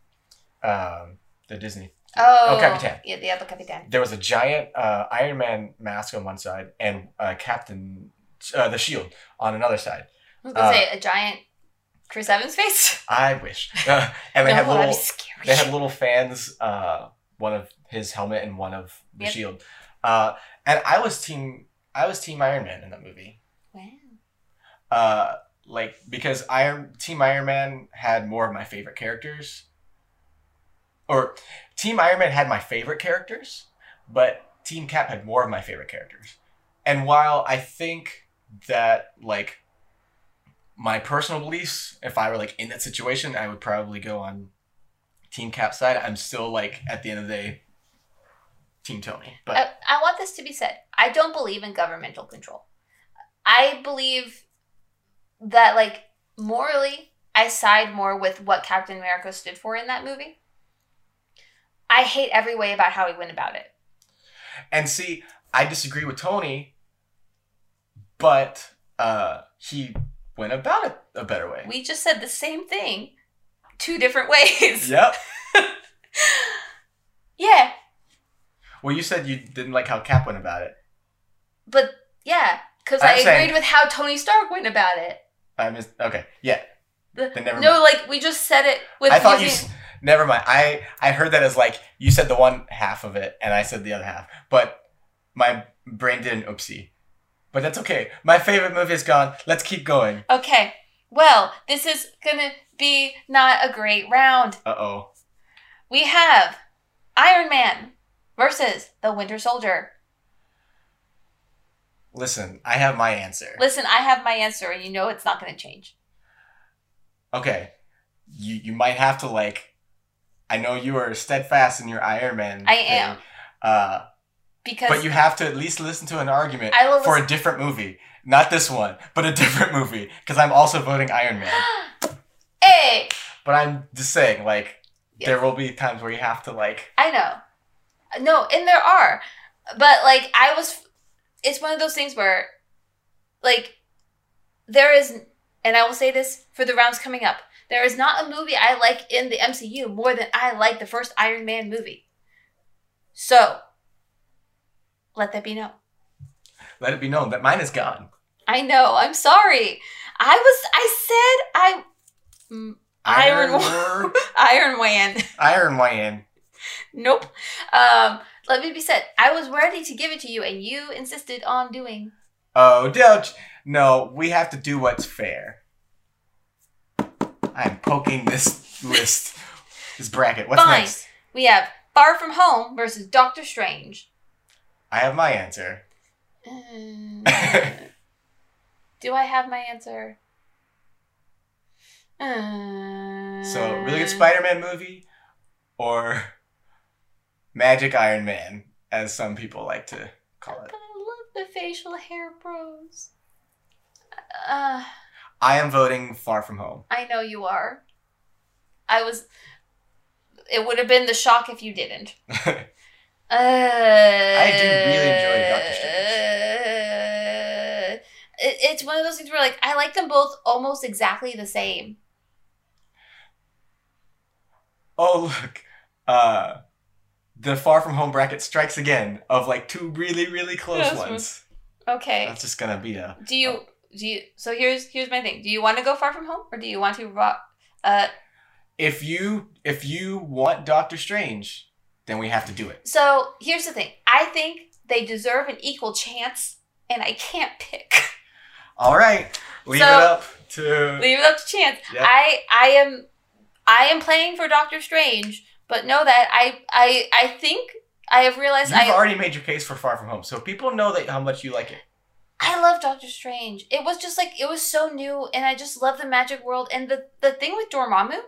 um, the Disney. Oh, Capitan. Yeah, the other Capitan. There was a giant uh, Iron Man mask on one side and uh, Captain uh, the Shield on another side. I was gonna Uh, say a giant Chris Evans face. *laughs* I wish. *laughs* Uh, and they no, had little scary. they had little fans. Uh, one of his helmet and one of the Yep. shield. Uh, and I was team I was team Iron Man in that movie. Wow. uh like because Iron Team Iron Man had more of my favorite characters. Or Team Iron Man had my favorite characters, but Team Cap had more of my favorite characters. And while I think that like my personal beliefs, if I were like in that situation, I would probably go on Team Cap side. I'm still like at the end of the day Team Tony. But I, I want this to be said. I don't believe in governmental control. I believe that, like, morally, I side more with what Captain America stood for in that movie. I hate every way about how he went about it. And see, I disagree with Tony, but uh, he went about it a better way. We just said the same thing two different *laughs* ways. yep. *laughs* Yeah, Well, you said you didn't like how Cap went about it. but yeah, because I saying- agreed with how Tony Stark went about it. I missed. Okay, yeah. The- Then never no, like we just said it with. I thought you. using- s- Never mind. I I heard that as like you said the one half of it, and I said the other half. But my brain did an oopsie. But that's okay. My favorite movie is gone. Let's keep going. Okay, well, this is gonna be not a great round. Uh oh. We have Iron Man versus the Winter Soldier. Listen, I have my answer. Listen, I have my answer, and you know it's not gonna change. okay, you you might have to like. I know you are steadfast in your Iron Man. I thing, am. Uh, Because but you have to at least listen to an argument for listen- a different movie, not this one, but a different movie. Because I'm also voting Iron Man. *gasps* hey, But I'm just saying, like, there will be times where you have to like. I know. No, and there are. But like I was it's one of those things where like there is and I will say this for the rounds coming up. There is not a movie I like in the MCU more than I like the first Iron Man movie. So, let that be known. Let it be known that mine is gone. I know. I'm sorry. I was. I said I. Mm, Iron Iron *laughs* Iron Man. Iron Man. nope. Um. Let me be said. I was ready to give it to you, and you insisted on doing. Oh, don't. No, we have to do what's fair. I'm poking this list, this bracket. What's Fine. next? We have Far From Home versus Doctor Strange. I have my answer. Uh, *laughs* do I have my answer? Uh, So, really good Spider-Man movie, or Magic Iron Man, as some people like to call But it. I love the facial hair bros. Uh, I am voting Far From Home. I know you are. I was. It would have been the shock if you didn't. *laughs* Uh, I do really enjoy Doctor Strange. It, it's one of those things where, like, I like them both almost exactly the same. oh look, uh, the Far From Home bracket strikes again of like two really really close ones. Okay. That's just gonna be a. Do you do you? So here's here's my thing. Do you want to go far from home, or do you want to rock? Uh, If you if you want Doctor Strange, then we have to do it. so here's the thing. I think they deserve an equal chance, and I can't pick. *laughs* All right, leave So- it up to. Leave it up to chance. Yep. I I am I am playing for Doctor Strange, but know that I I I think I have realized You've already made your case for Far From Home, so people know that how much you like it. I love Doctor Strange. It was just like it was so new, and I just love the magic world. And the the thing with Dormammu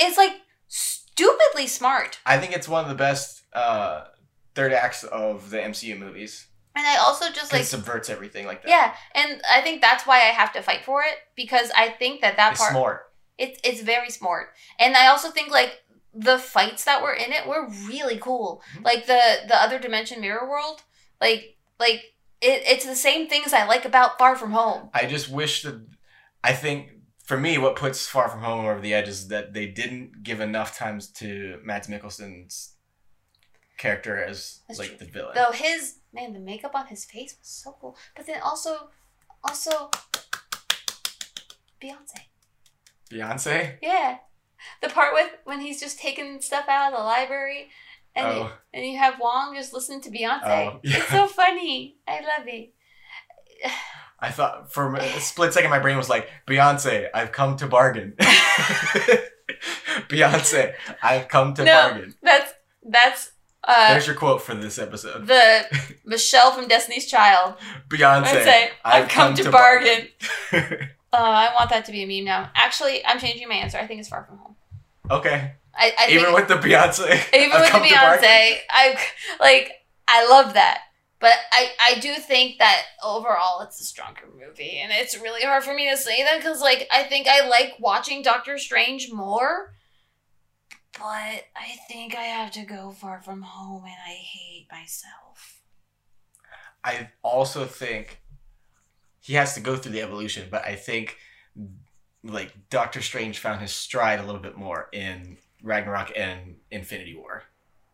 is like stupidly smart. I think it's one of the best uh, third acts of the MCU movies. And I also just like it subverts everything like that. yeah, and I think that's why I have to fight for it because I think that that it's part smart. it's it's very smart. And I also think like the fights that were in it were really cool. Mhm. Like the the other dimension mirror world, like like it, it's the same things I like about Far From Home. I just wish that. I think for me, what puts Far From Home over the edge is that they didn't give enough times to Mads Mikkelsen's character as That's like true. the villain. Though his man, the makeup on his face was so cool. But then also, also, Beyonce. Beyonce. Yeah, the part with when he's just taking stuff out of the library, and you, Oh. and you have Wong just listening to Beyonce. Oh, yeah. It's so funny. I love it. I thought for a split second my brain was like Beyonce. I've come to bargain. *laughs* Beyonce. I've come to No. bargain. That's that's uh There's your quote for this episode. the Michelle from Destiny's Child. Beyonce. I'd say I've, come, to, bargain. *laughs* Uh, I want that to be a meme now. Actually, I'm changing my answer. I think it's Far From Home. okay. I, I Even think, with the Beyonce. even I've with the. Beyonce, I like I love that. But I, I do think that overall it's a stronger movie, and it's really hard for me to say that because like I think I like watching Doctor Strange more, but I think I have to go Far From Home, and I hate myself. I also think he has to go through the evolution, but I think like Doctor Strange found his stride a little bit more in Ragnarok and Infinity War,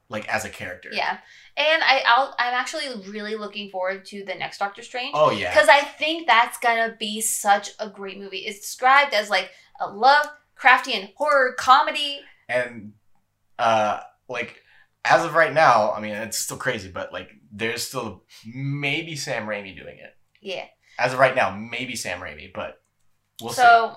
like as a character. Yeah, and I I'll, I'm actually really looking forward to the next Doctor Strange. Oh yeah. because I think that's gonna be such a great movie. It's described as like a love crafty and horror comedy. And uh like as of right now, I mean it's still crazy, but like there's still maybe Sam Raimi doing it. Yeah. As of right now, maybe Sam Raimi, but we'll see. so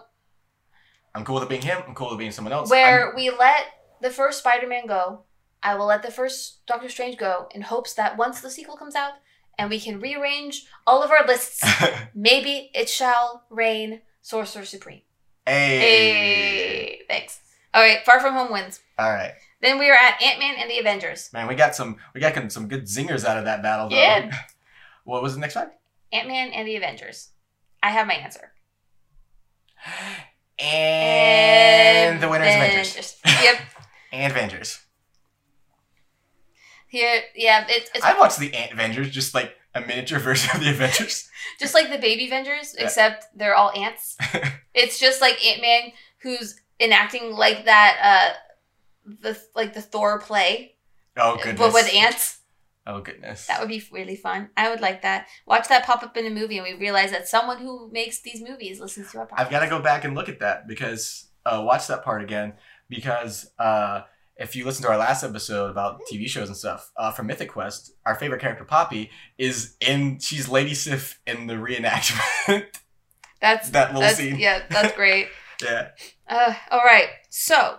I'm cool with it being him. I'm cool with it being someone else. where we let the first Spider-Man go, I will let the first Doctor Strange go in hopes that once the sequel comes out and we can rearrange all of our lists, *laughs* maybe it shall reign Sorcerer Supreme. hey. Hey, thanks. All right, Far From Home wins. All right. Then we are at Ant Man and the Avengers. Man, we got some we got some good zingers out of that battle though. Yeah. *laughs* What was the next one? Ant Man and the Avengers. I have my answer. *gasps* *gasps* And, the winners Avengers. Yep. *laughs* And Avengers. Here, yeah, it's, it's I watched the Ant Avengers, just like a miniature *laughs* version of the Avengers. *laughs* just like the baby Avengers, Yeah. except they're all ants. it's just like Ant Man who's enacting like that, uh, the like the Thor play, Oh goodness. but with ants. Oh goodness. That would be really fun. I would like that. Watch that pop up in a movie, and we realize that someone who makes these movies listens to our podcast. I've got to go back and look at that because uh, watch that part again because uh, if you listen to our last episode about TV shows and stuff uh, from Mythic Quest, our favorite character Poppy is in. She's Lady Sif in the reenactment. *laughs* That's that little that's scene. yeah, that's *laughs* great. yeah. Uh, all right, so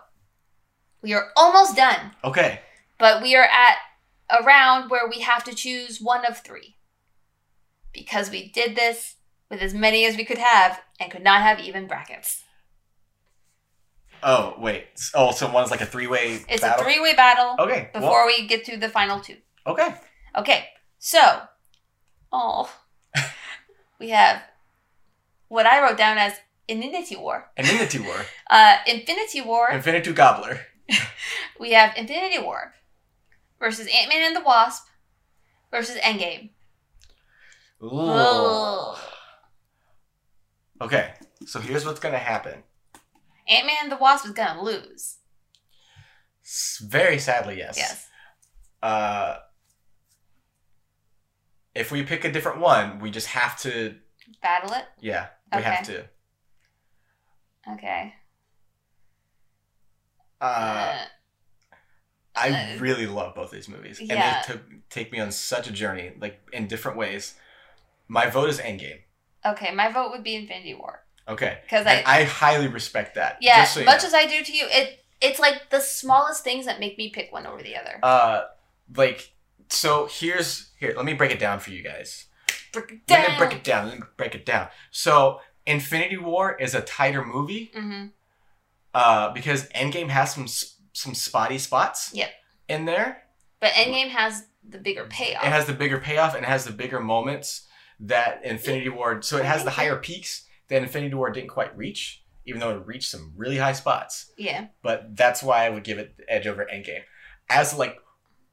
we are almost done, Okay. but we are at a round where we have to choose one of three because we did this with as many as we could have and could not have even brackets. Oh wait. Oh, so one's like a three-way It's battle. a three-way battle Okay. well, before we get to the final two. okay. Okay, so, oh, *laughs* we have what I wrote down as Infinity War. Infinity War. Uh, Infinity War. Infinity Gobbler. *laughs* we have Infinity War versus Ant Man and the Wasp versus Endgame. Ooh. Ugh. Okay. So here's what's gonna happen. Ant Man and the Wasp is gonna lose. S- Very sadly, yes. Yes. Uh, if we pick a different one, we just have to. Battle it. Yeah, we have to. Okay. Uh, Uh, I uh, really love both these movies, and they took take me on such a journey, like in different ways. My vote is Endgame. okay, my vote would be Infinity War Okay, because I I highly respect that. yeah, so much know. as I do to you, it it's like the smallest things that make me pick one over the other. uh, like so here's here. Let me break it down for you guys. Break it Let me down. break it down. Let me break it down. So Infinity War is a tighter movie. hmm uh, because Endgame has some s- some spotty spots. Yep. In there, But Endgame has the bigger payoff. it has the bigger payoff and it has the bigger moments that Infinity War. So it has the higher peaks that Infinity War didn't quite reach, even though it reached some really high spots. yeah. But that's why I would give it the edge over Endgame. As like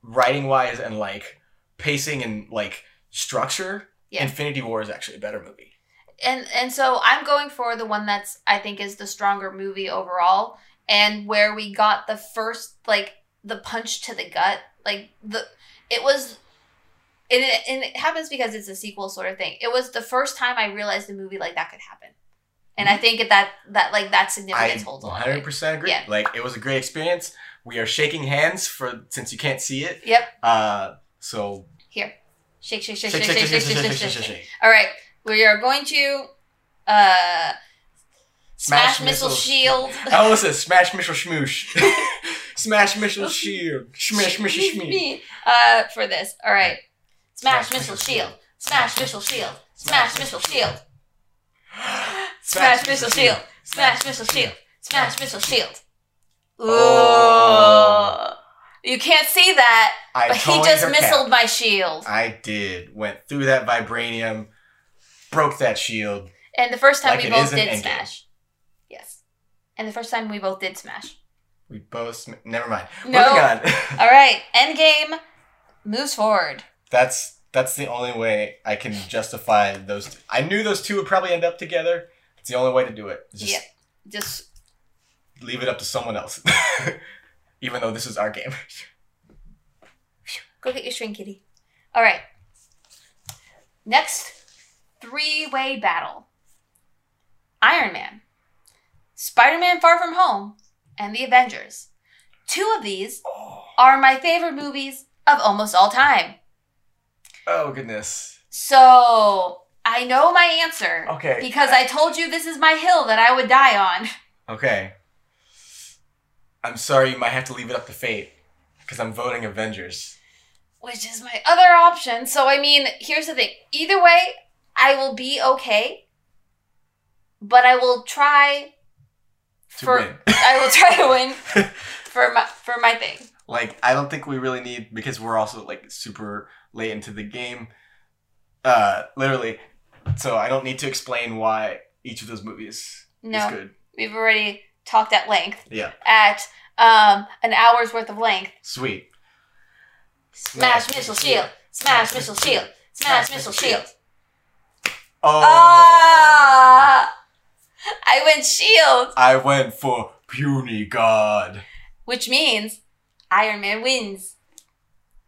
writing wise and like pacing and like structure, Yeah. Infinity War is actually a better movie. and and so I'm going for the one that's I think is the stronger movie overall, and where we got the first like the punch to the gut, like the it was. And it, and it happens because it's a sequel sort of thing. It was the first time I realized a movie like that could happen, and I think that that like that I holds a lot. of weight. 100% agree. Yeah. Like it was a great experience. We are shaking hands for since you can't see it. Yep. Uh, so Here, shake, shake, shake, shake, shake, shake, shake, shake, shake, shake. shake. All right, we are going to uh smash, Smash missile, missile- shield. *laughs* I almost said smash missile schmoosh. *laughs* smash missile shield. Smash missile Excuse Uh, for this. All right. Smash, Smash missile shield. Smash missile shield. Smash missile shield. Smash missile shield. Smash missile shield. Smash missile shield. Ooh. Oh. You can't see that, I but he just missiled my shield. I did. Went through that vibranium, broke that shield. And the first time Like we both did smash. And the first time we both did smash. We both. Sm- Never mind. Oh no. Moving *laughs* on. All right. Endgame moves forward. that's that's the only way I can justify those. Two. I knew those two would probably end up together. It's the only way to do it. Just Yeah. Just leave it up to someone else. *laughs* Even though this is our game. Go get your string kitty. All right. Next three way battle Iron Man, Spider Man Far From Home, and The Avengers. Two of these are my favorite movies of almost all time. oh goodness. So I know my answer Okay. because I told you this is my hill that I would die on. Okay. I'm sorry, you might have to leave it up to fate because I'm voting Avengers. which is my other option. So I mean, here's the thing. Either way, I will be okay. But I will try To for win. *laughs* I will try to win *laughs* for my for my thing. like I don't think we really need because we're also like super late into the game. Uh literally. So I don't need to explain why each of those movies is good. we've already talked at length Yeah. at um an hour's worth of length. Sweet. Smash missile shield. Smash missile shield. Smash missile shield. Oh Ah! I went shield, I went for puny god. which means Iron Man wins.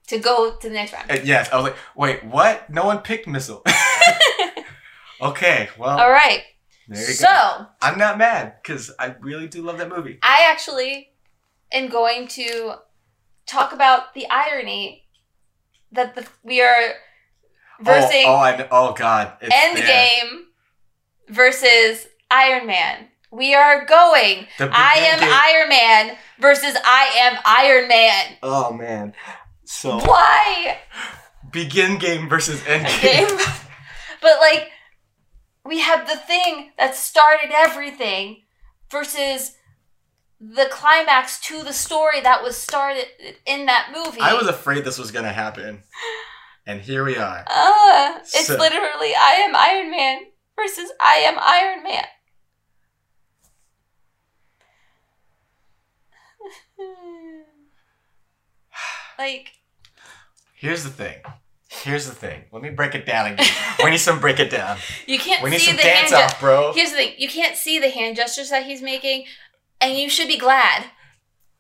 to go to the next round. Uh, yes, I was like, wait, what? No one picked missile. *laughs* okay, well, All right. there you So go. I'm not mad because I really do love that movie. I actually am going to talk about the irony that the, we are versing Oh, oh, I oh God. It's there. Endgame versus Iron Man. We are going. I am Iron Man versus I am Iron Man. Oh man. So Why? begin game versus end Game. game. *laughs* but like, we have the thing that started everything versus the climax to the story that was started in that movie. I was afraid this was gonna happen, and here we are. Uh, it's So- literally I am Iron Man versus I am Iron Man. Like, Here's the thing. Here's the thing. Let me break it down again. we need some break it down. *laughs* you can't We need see some the dance gestures. off, bro. Here's the thing: you can't see the hand gestures that he's making, and you should be glad.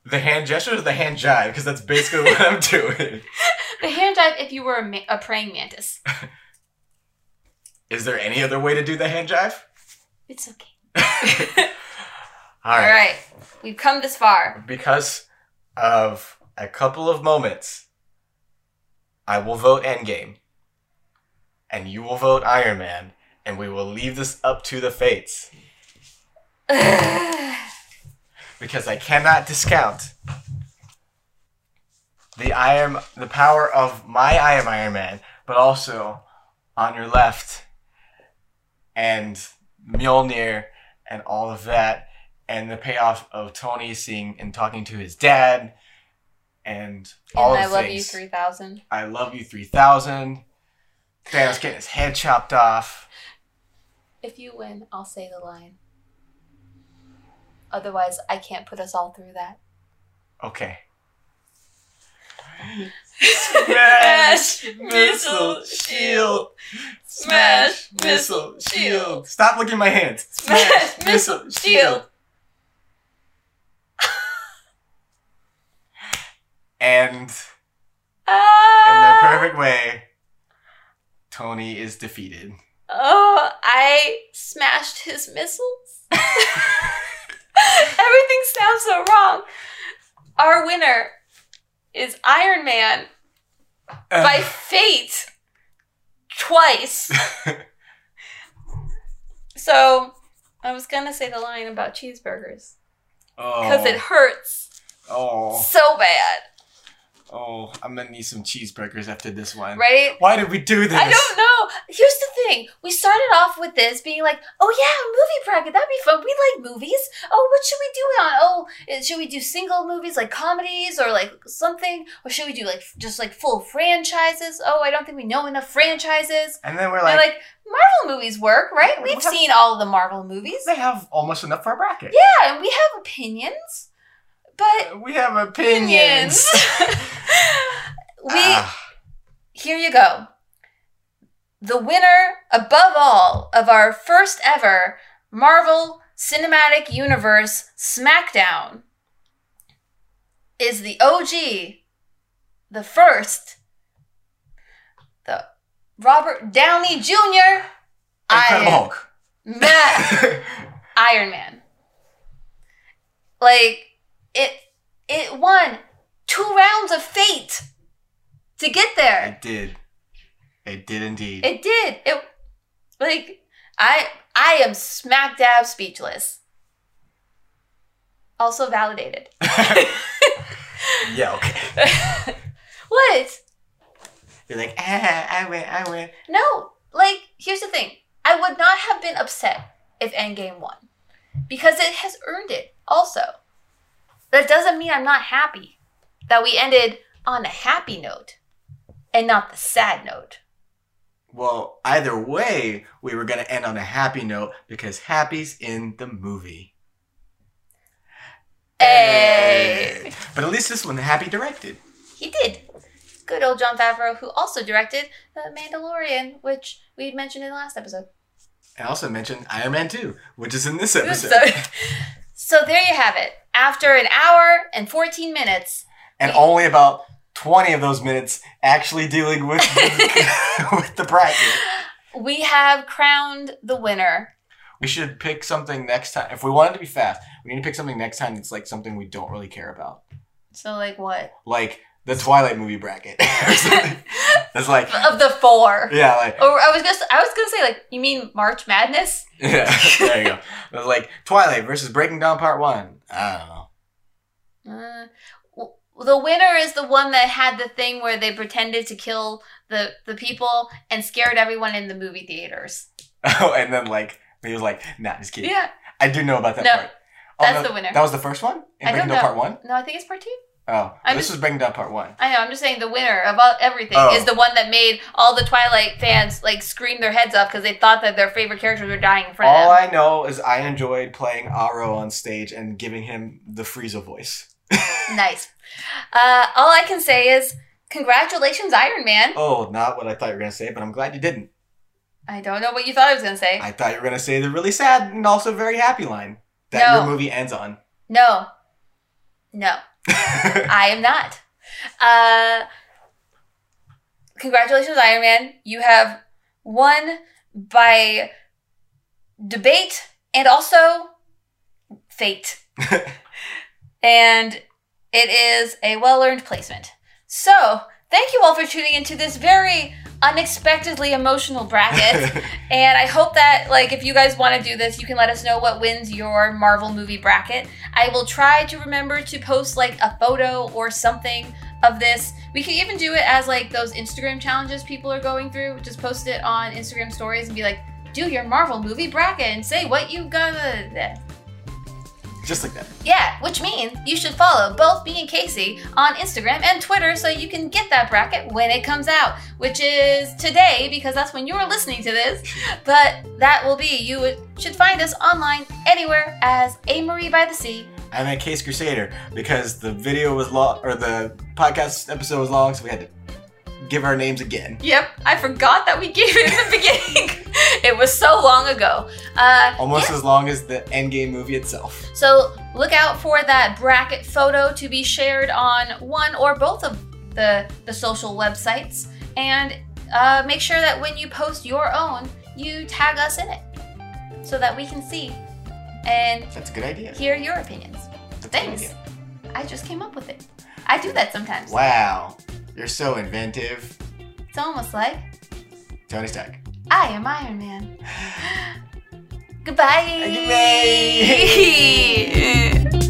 The hand gesture or the hand jive? Because that's basically what I'm *laughs* doing. The hand jive if you were a, ma- a praying mantis. Is there any other way to do the hand jive? It's okay. All *laughs* All right. right, we've come this far. Because of a couple of moments, I will vote Endgame, and you will vote Iron Man, and we will leave this up to the fates. *sighs* because I cannot discount the Iron, the power of my I am Iron Man, but also on your left, and Mjolnir, and all of that, and the payoff of Tony seeing and talking to his dad, and all and I love you three thousand. I love you three thousand. Thanos getting his head chopped off. If you win, I'll say the line. Otherwise, I can't put us all through that. Okay. Smash, missile, shield. Smash, missile, shield. Stop looking at my hands. Smash, missile, shield. And oh. in the perfect way, Tony is defeated. Oh, I smashed his missiles. *laughs* Everything sounds so wrong. Our winner is Iron Man by fate twice. *laughs* So, I was gonna say the line about cheeseburgers because oh, it hurts oh, so bad, oh, I'm gonna need some cheeseburgers after this one. right? Why did we do this? I don't know. Here's the thing. We started off with this being like, oh yeah, movie bracket. That'd be fun. We like movies. Oh, what should we do on? Oh, eh, should we do single movies like comedies or like something? Or should we do like just like full franchises? Oh, I don't think we know enough franchises. And then we're They're like, like, Marvel movies work, right? We've What? seen all the Marvel movies. they have almost enough for a bracket. Yeah, and we have opinions. But We have opinions. *laughs* we Ah, here you go. The winner, above all, of our first ever Marvel Cinematic Universe SmackDown is the OG, the first, the Robert Downey Jr. Incredible Iron, Hulk. Man, *laughs* Iron Man. Like it, it won two rounds of fate to get there. it did. It did indeed. It did. It like I I am smack dab speechless. Also validated. *laughs* yeah, okay. *laughs* what? You're like, ah, I win, I win. No. Like, here's the thing. I would not have been upset if Endgame won. Because it has earned it also. That doesn't mean I'm not happy that we ended on a happy note and not the sad note. Well, either way, we were gonna end on a happy note because Happy's in the movie. Hey. But at least this one, Happy directed. He did. Good old Jon Favreau, who also directed The Mandalorian, which we mentioned in the last episode. I also mentioned Iron Man 2, which is in this episode. So, *laughs* so there you have it. After an hour and 14 minutes, and only about 20 of those minutes actually dealing with the, *laughs* with the bracket. We have crowned the winner. We should pick something next time. If we want it to be fast, we need to pick something next time that's like something we don't really care about. So, like, what? Like the Twilight movie bracket. *laughs* That's like, *laughs* Of the four. yeah, like, Or I was gonna, I was gonna say, like, you mean March Madness? yeah, there you go. That's like Twilight versus Breaking Dawn Part 1. I don't know. Uh, the winner is the one that had the thing where they pretended to kill the the people and scared everyone in the movie theaters. *laughs* Oh, and then like, he was like, nah, just kidding. Yeah, I do know about that No, part. Oh, that's no, the winner. That was the first one? In I Breaking Dawn. Part 1? no, I think it's part two. Oh, I'm this just- was Breaking Dawn Part 1. I know. I'm just saying the winner of all, everything Oh. is the one that made all the Twilight fans like scream their heads off because they thought that their favorite characters were dying in front All of them. All I know is I enjoyed playing Aro on stage and giving him the Frieza voice. *laughs* Nice. Uh, all I can say is congratulations, Iron Man. Oh, not what I thought you were going to say, but I'm glad you didn't. I don't know what you thought I was gonna say. I thought you were going to say the really sad and also very happy line that No. your movie ends on. No, no, *laughs* I am not. Uh, congratulations, Iron Man. You have won by debate and also fate. *laughs* and it is a well earned placement. So, thank you all for tuning into this very unexpectedly emotional bracket. *laughs* and I hope that, like, if you guys want to do this, you can let us know what wins your Marvel movie bracket. I will try to remember to post, like, a photo or something of this. We could even do it as, like, those Instagram challenges people are going through. Just post it on Instagram stories and be like, do your Marvel movie bracket and say what you got. Just like that. Yeah, which means you should follow both me and Casey on Instagram and Twitter so you can get that bracket when it comes out, which is today because that's when you're listening to this. *laughs* But that will be, you should find us online anywhere as A Marie by the Sea. I'm at Case Crusader because the video was long, or the podcast episode was long, so we had to give our names again. Yep, I forgot that we gave it in the *laughs* beginning. *laughs* it was so long ago. Uh, Almost yeah. as long as the Endgame movie itself. So look out for that bracket photo to be shared on one or both of the the social websites, and uh, make sure that when you post your own, you tag us in it, so that we can see and That's a good idea. hear your opinions. That's Thanks. I just came up with it. I do that sometimes. Wow, you're so inventive. It's almost like Tony Stark. I am Iron Man. *sighs* Goodbye. Goodbye. *laughs*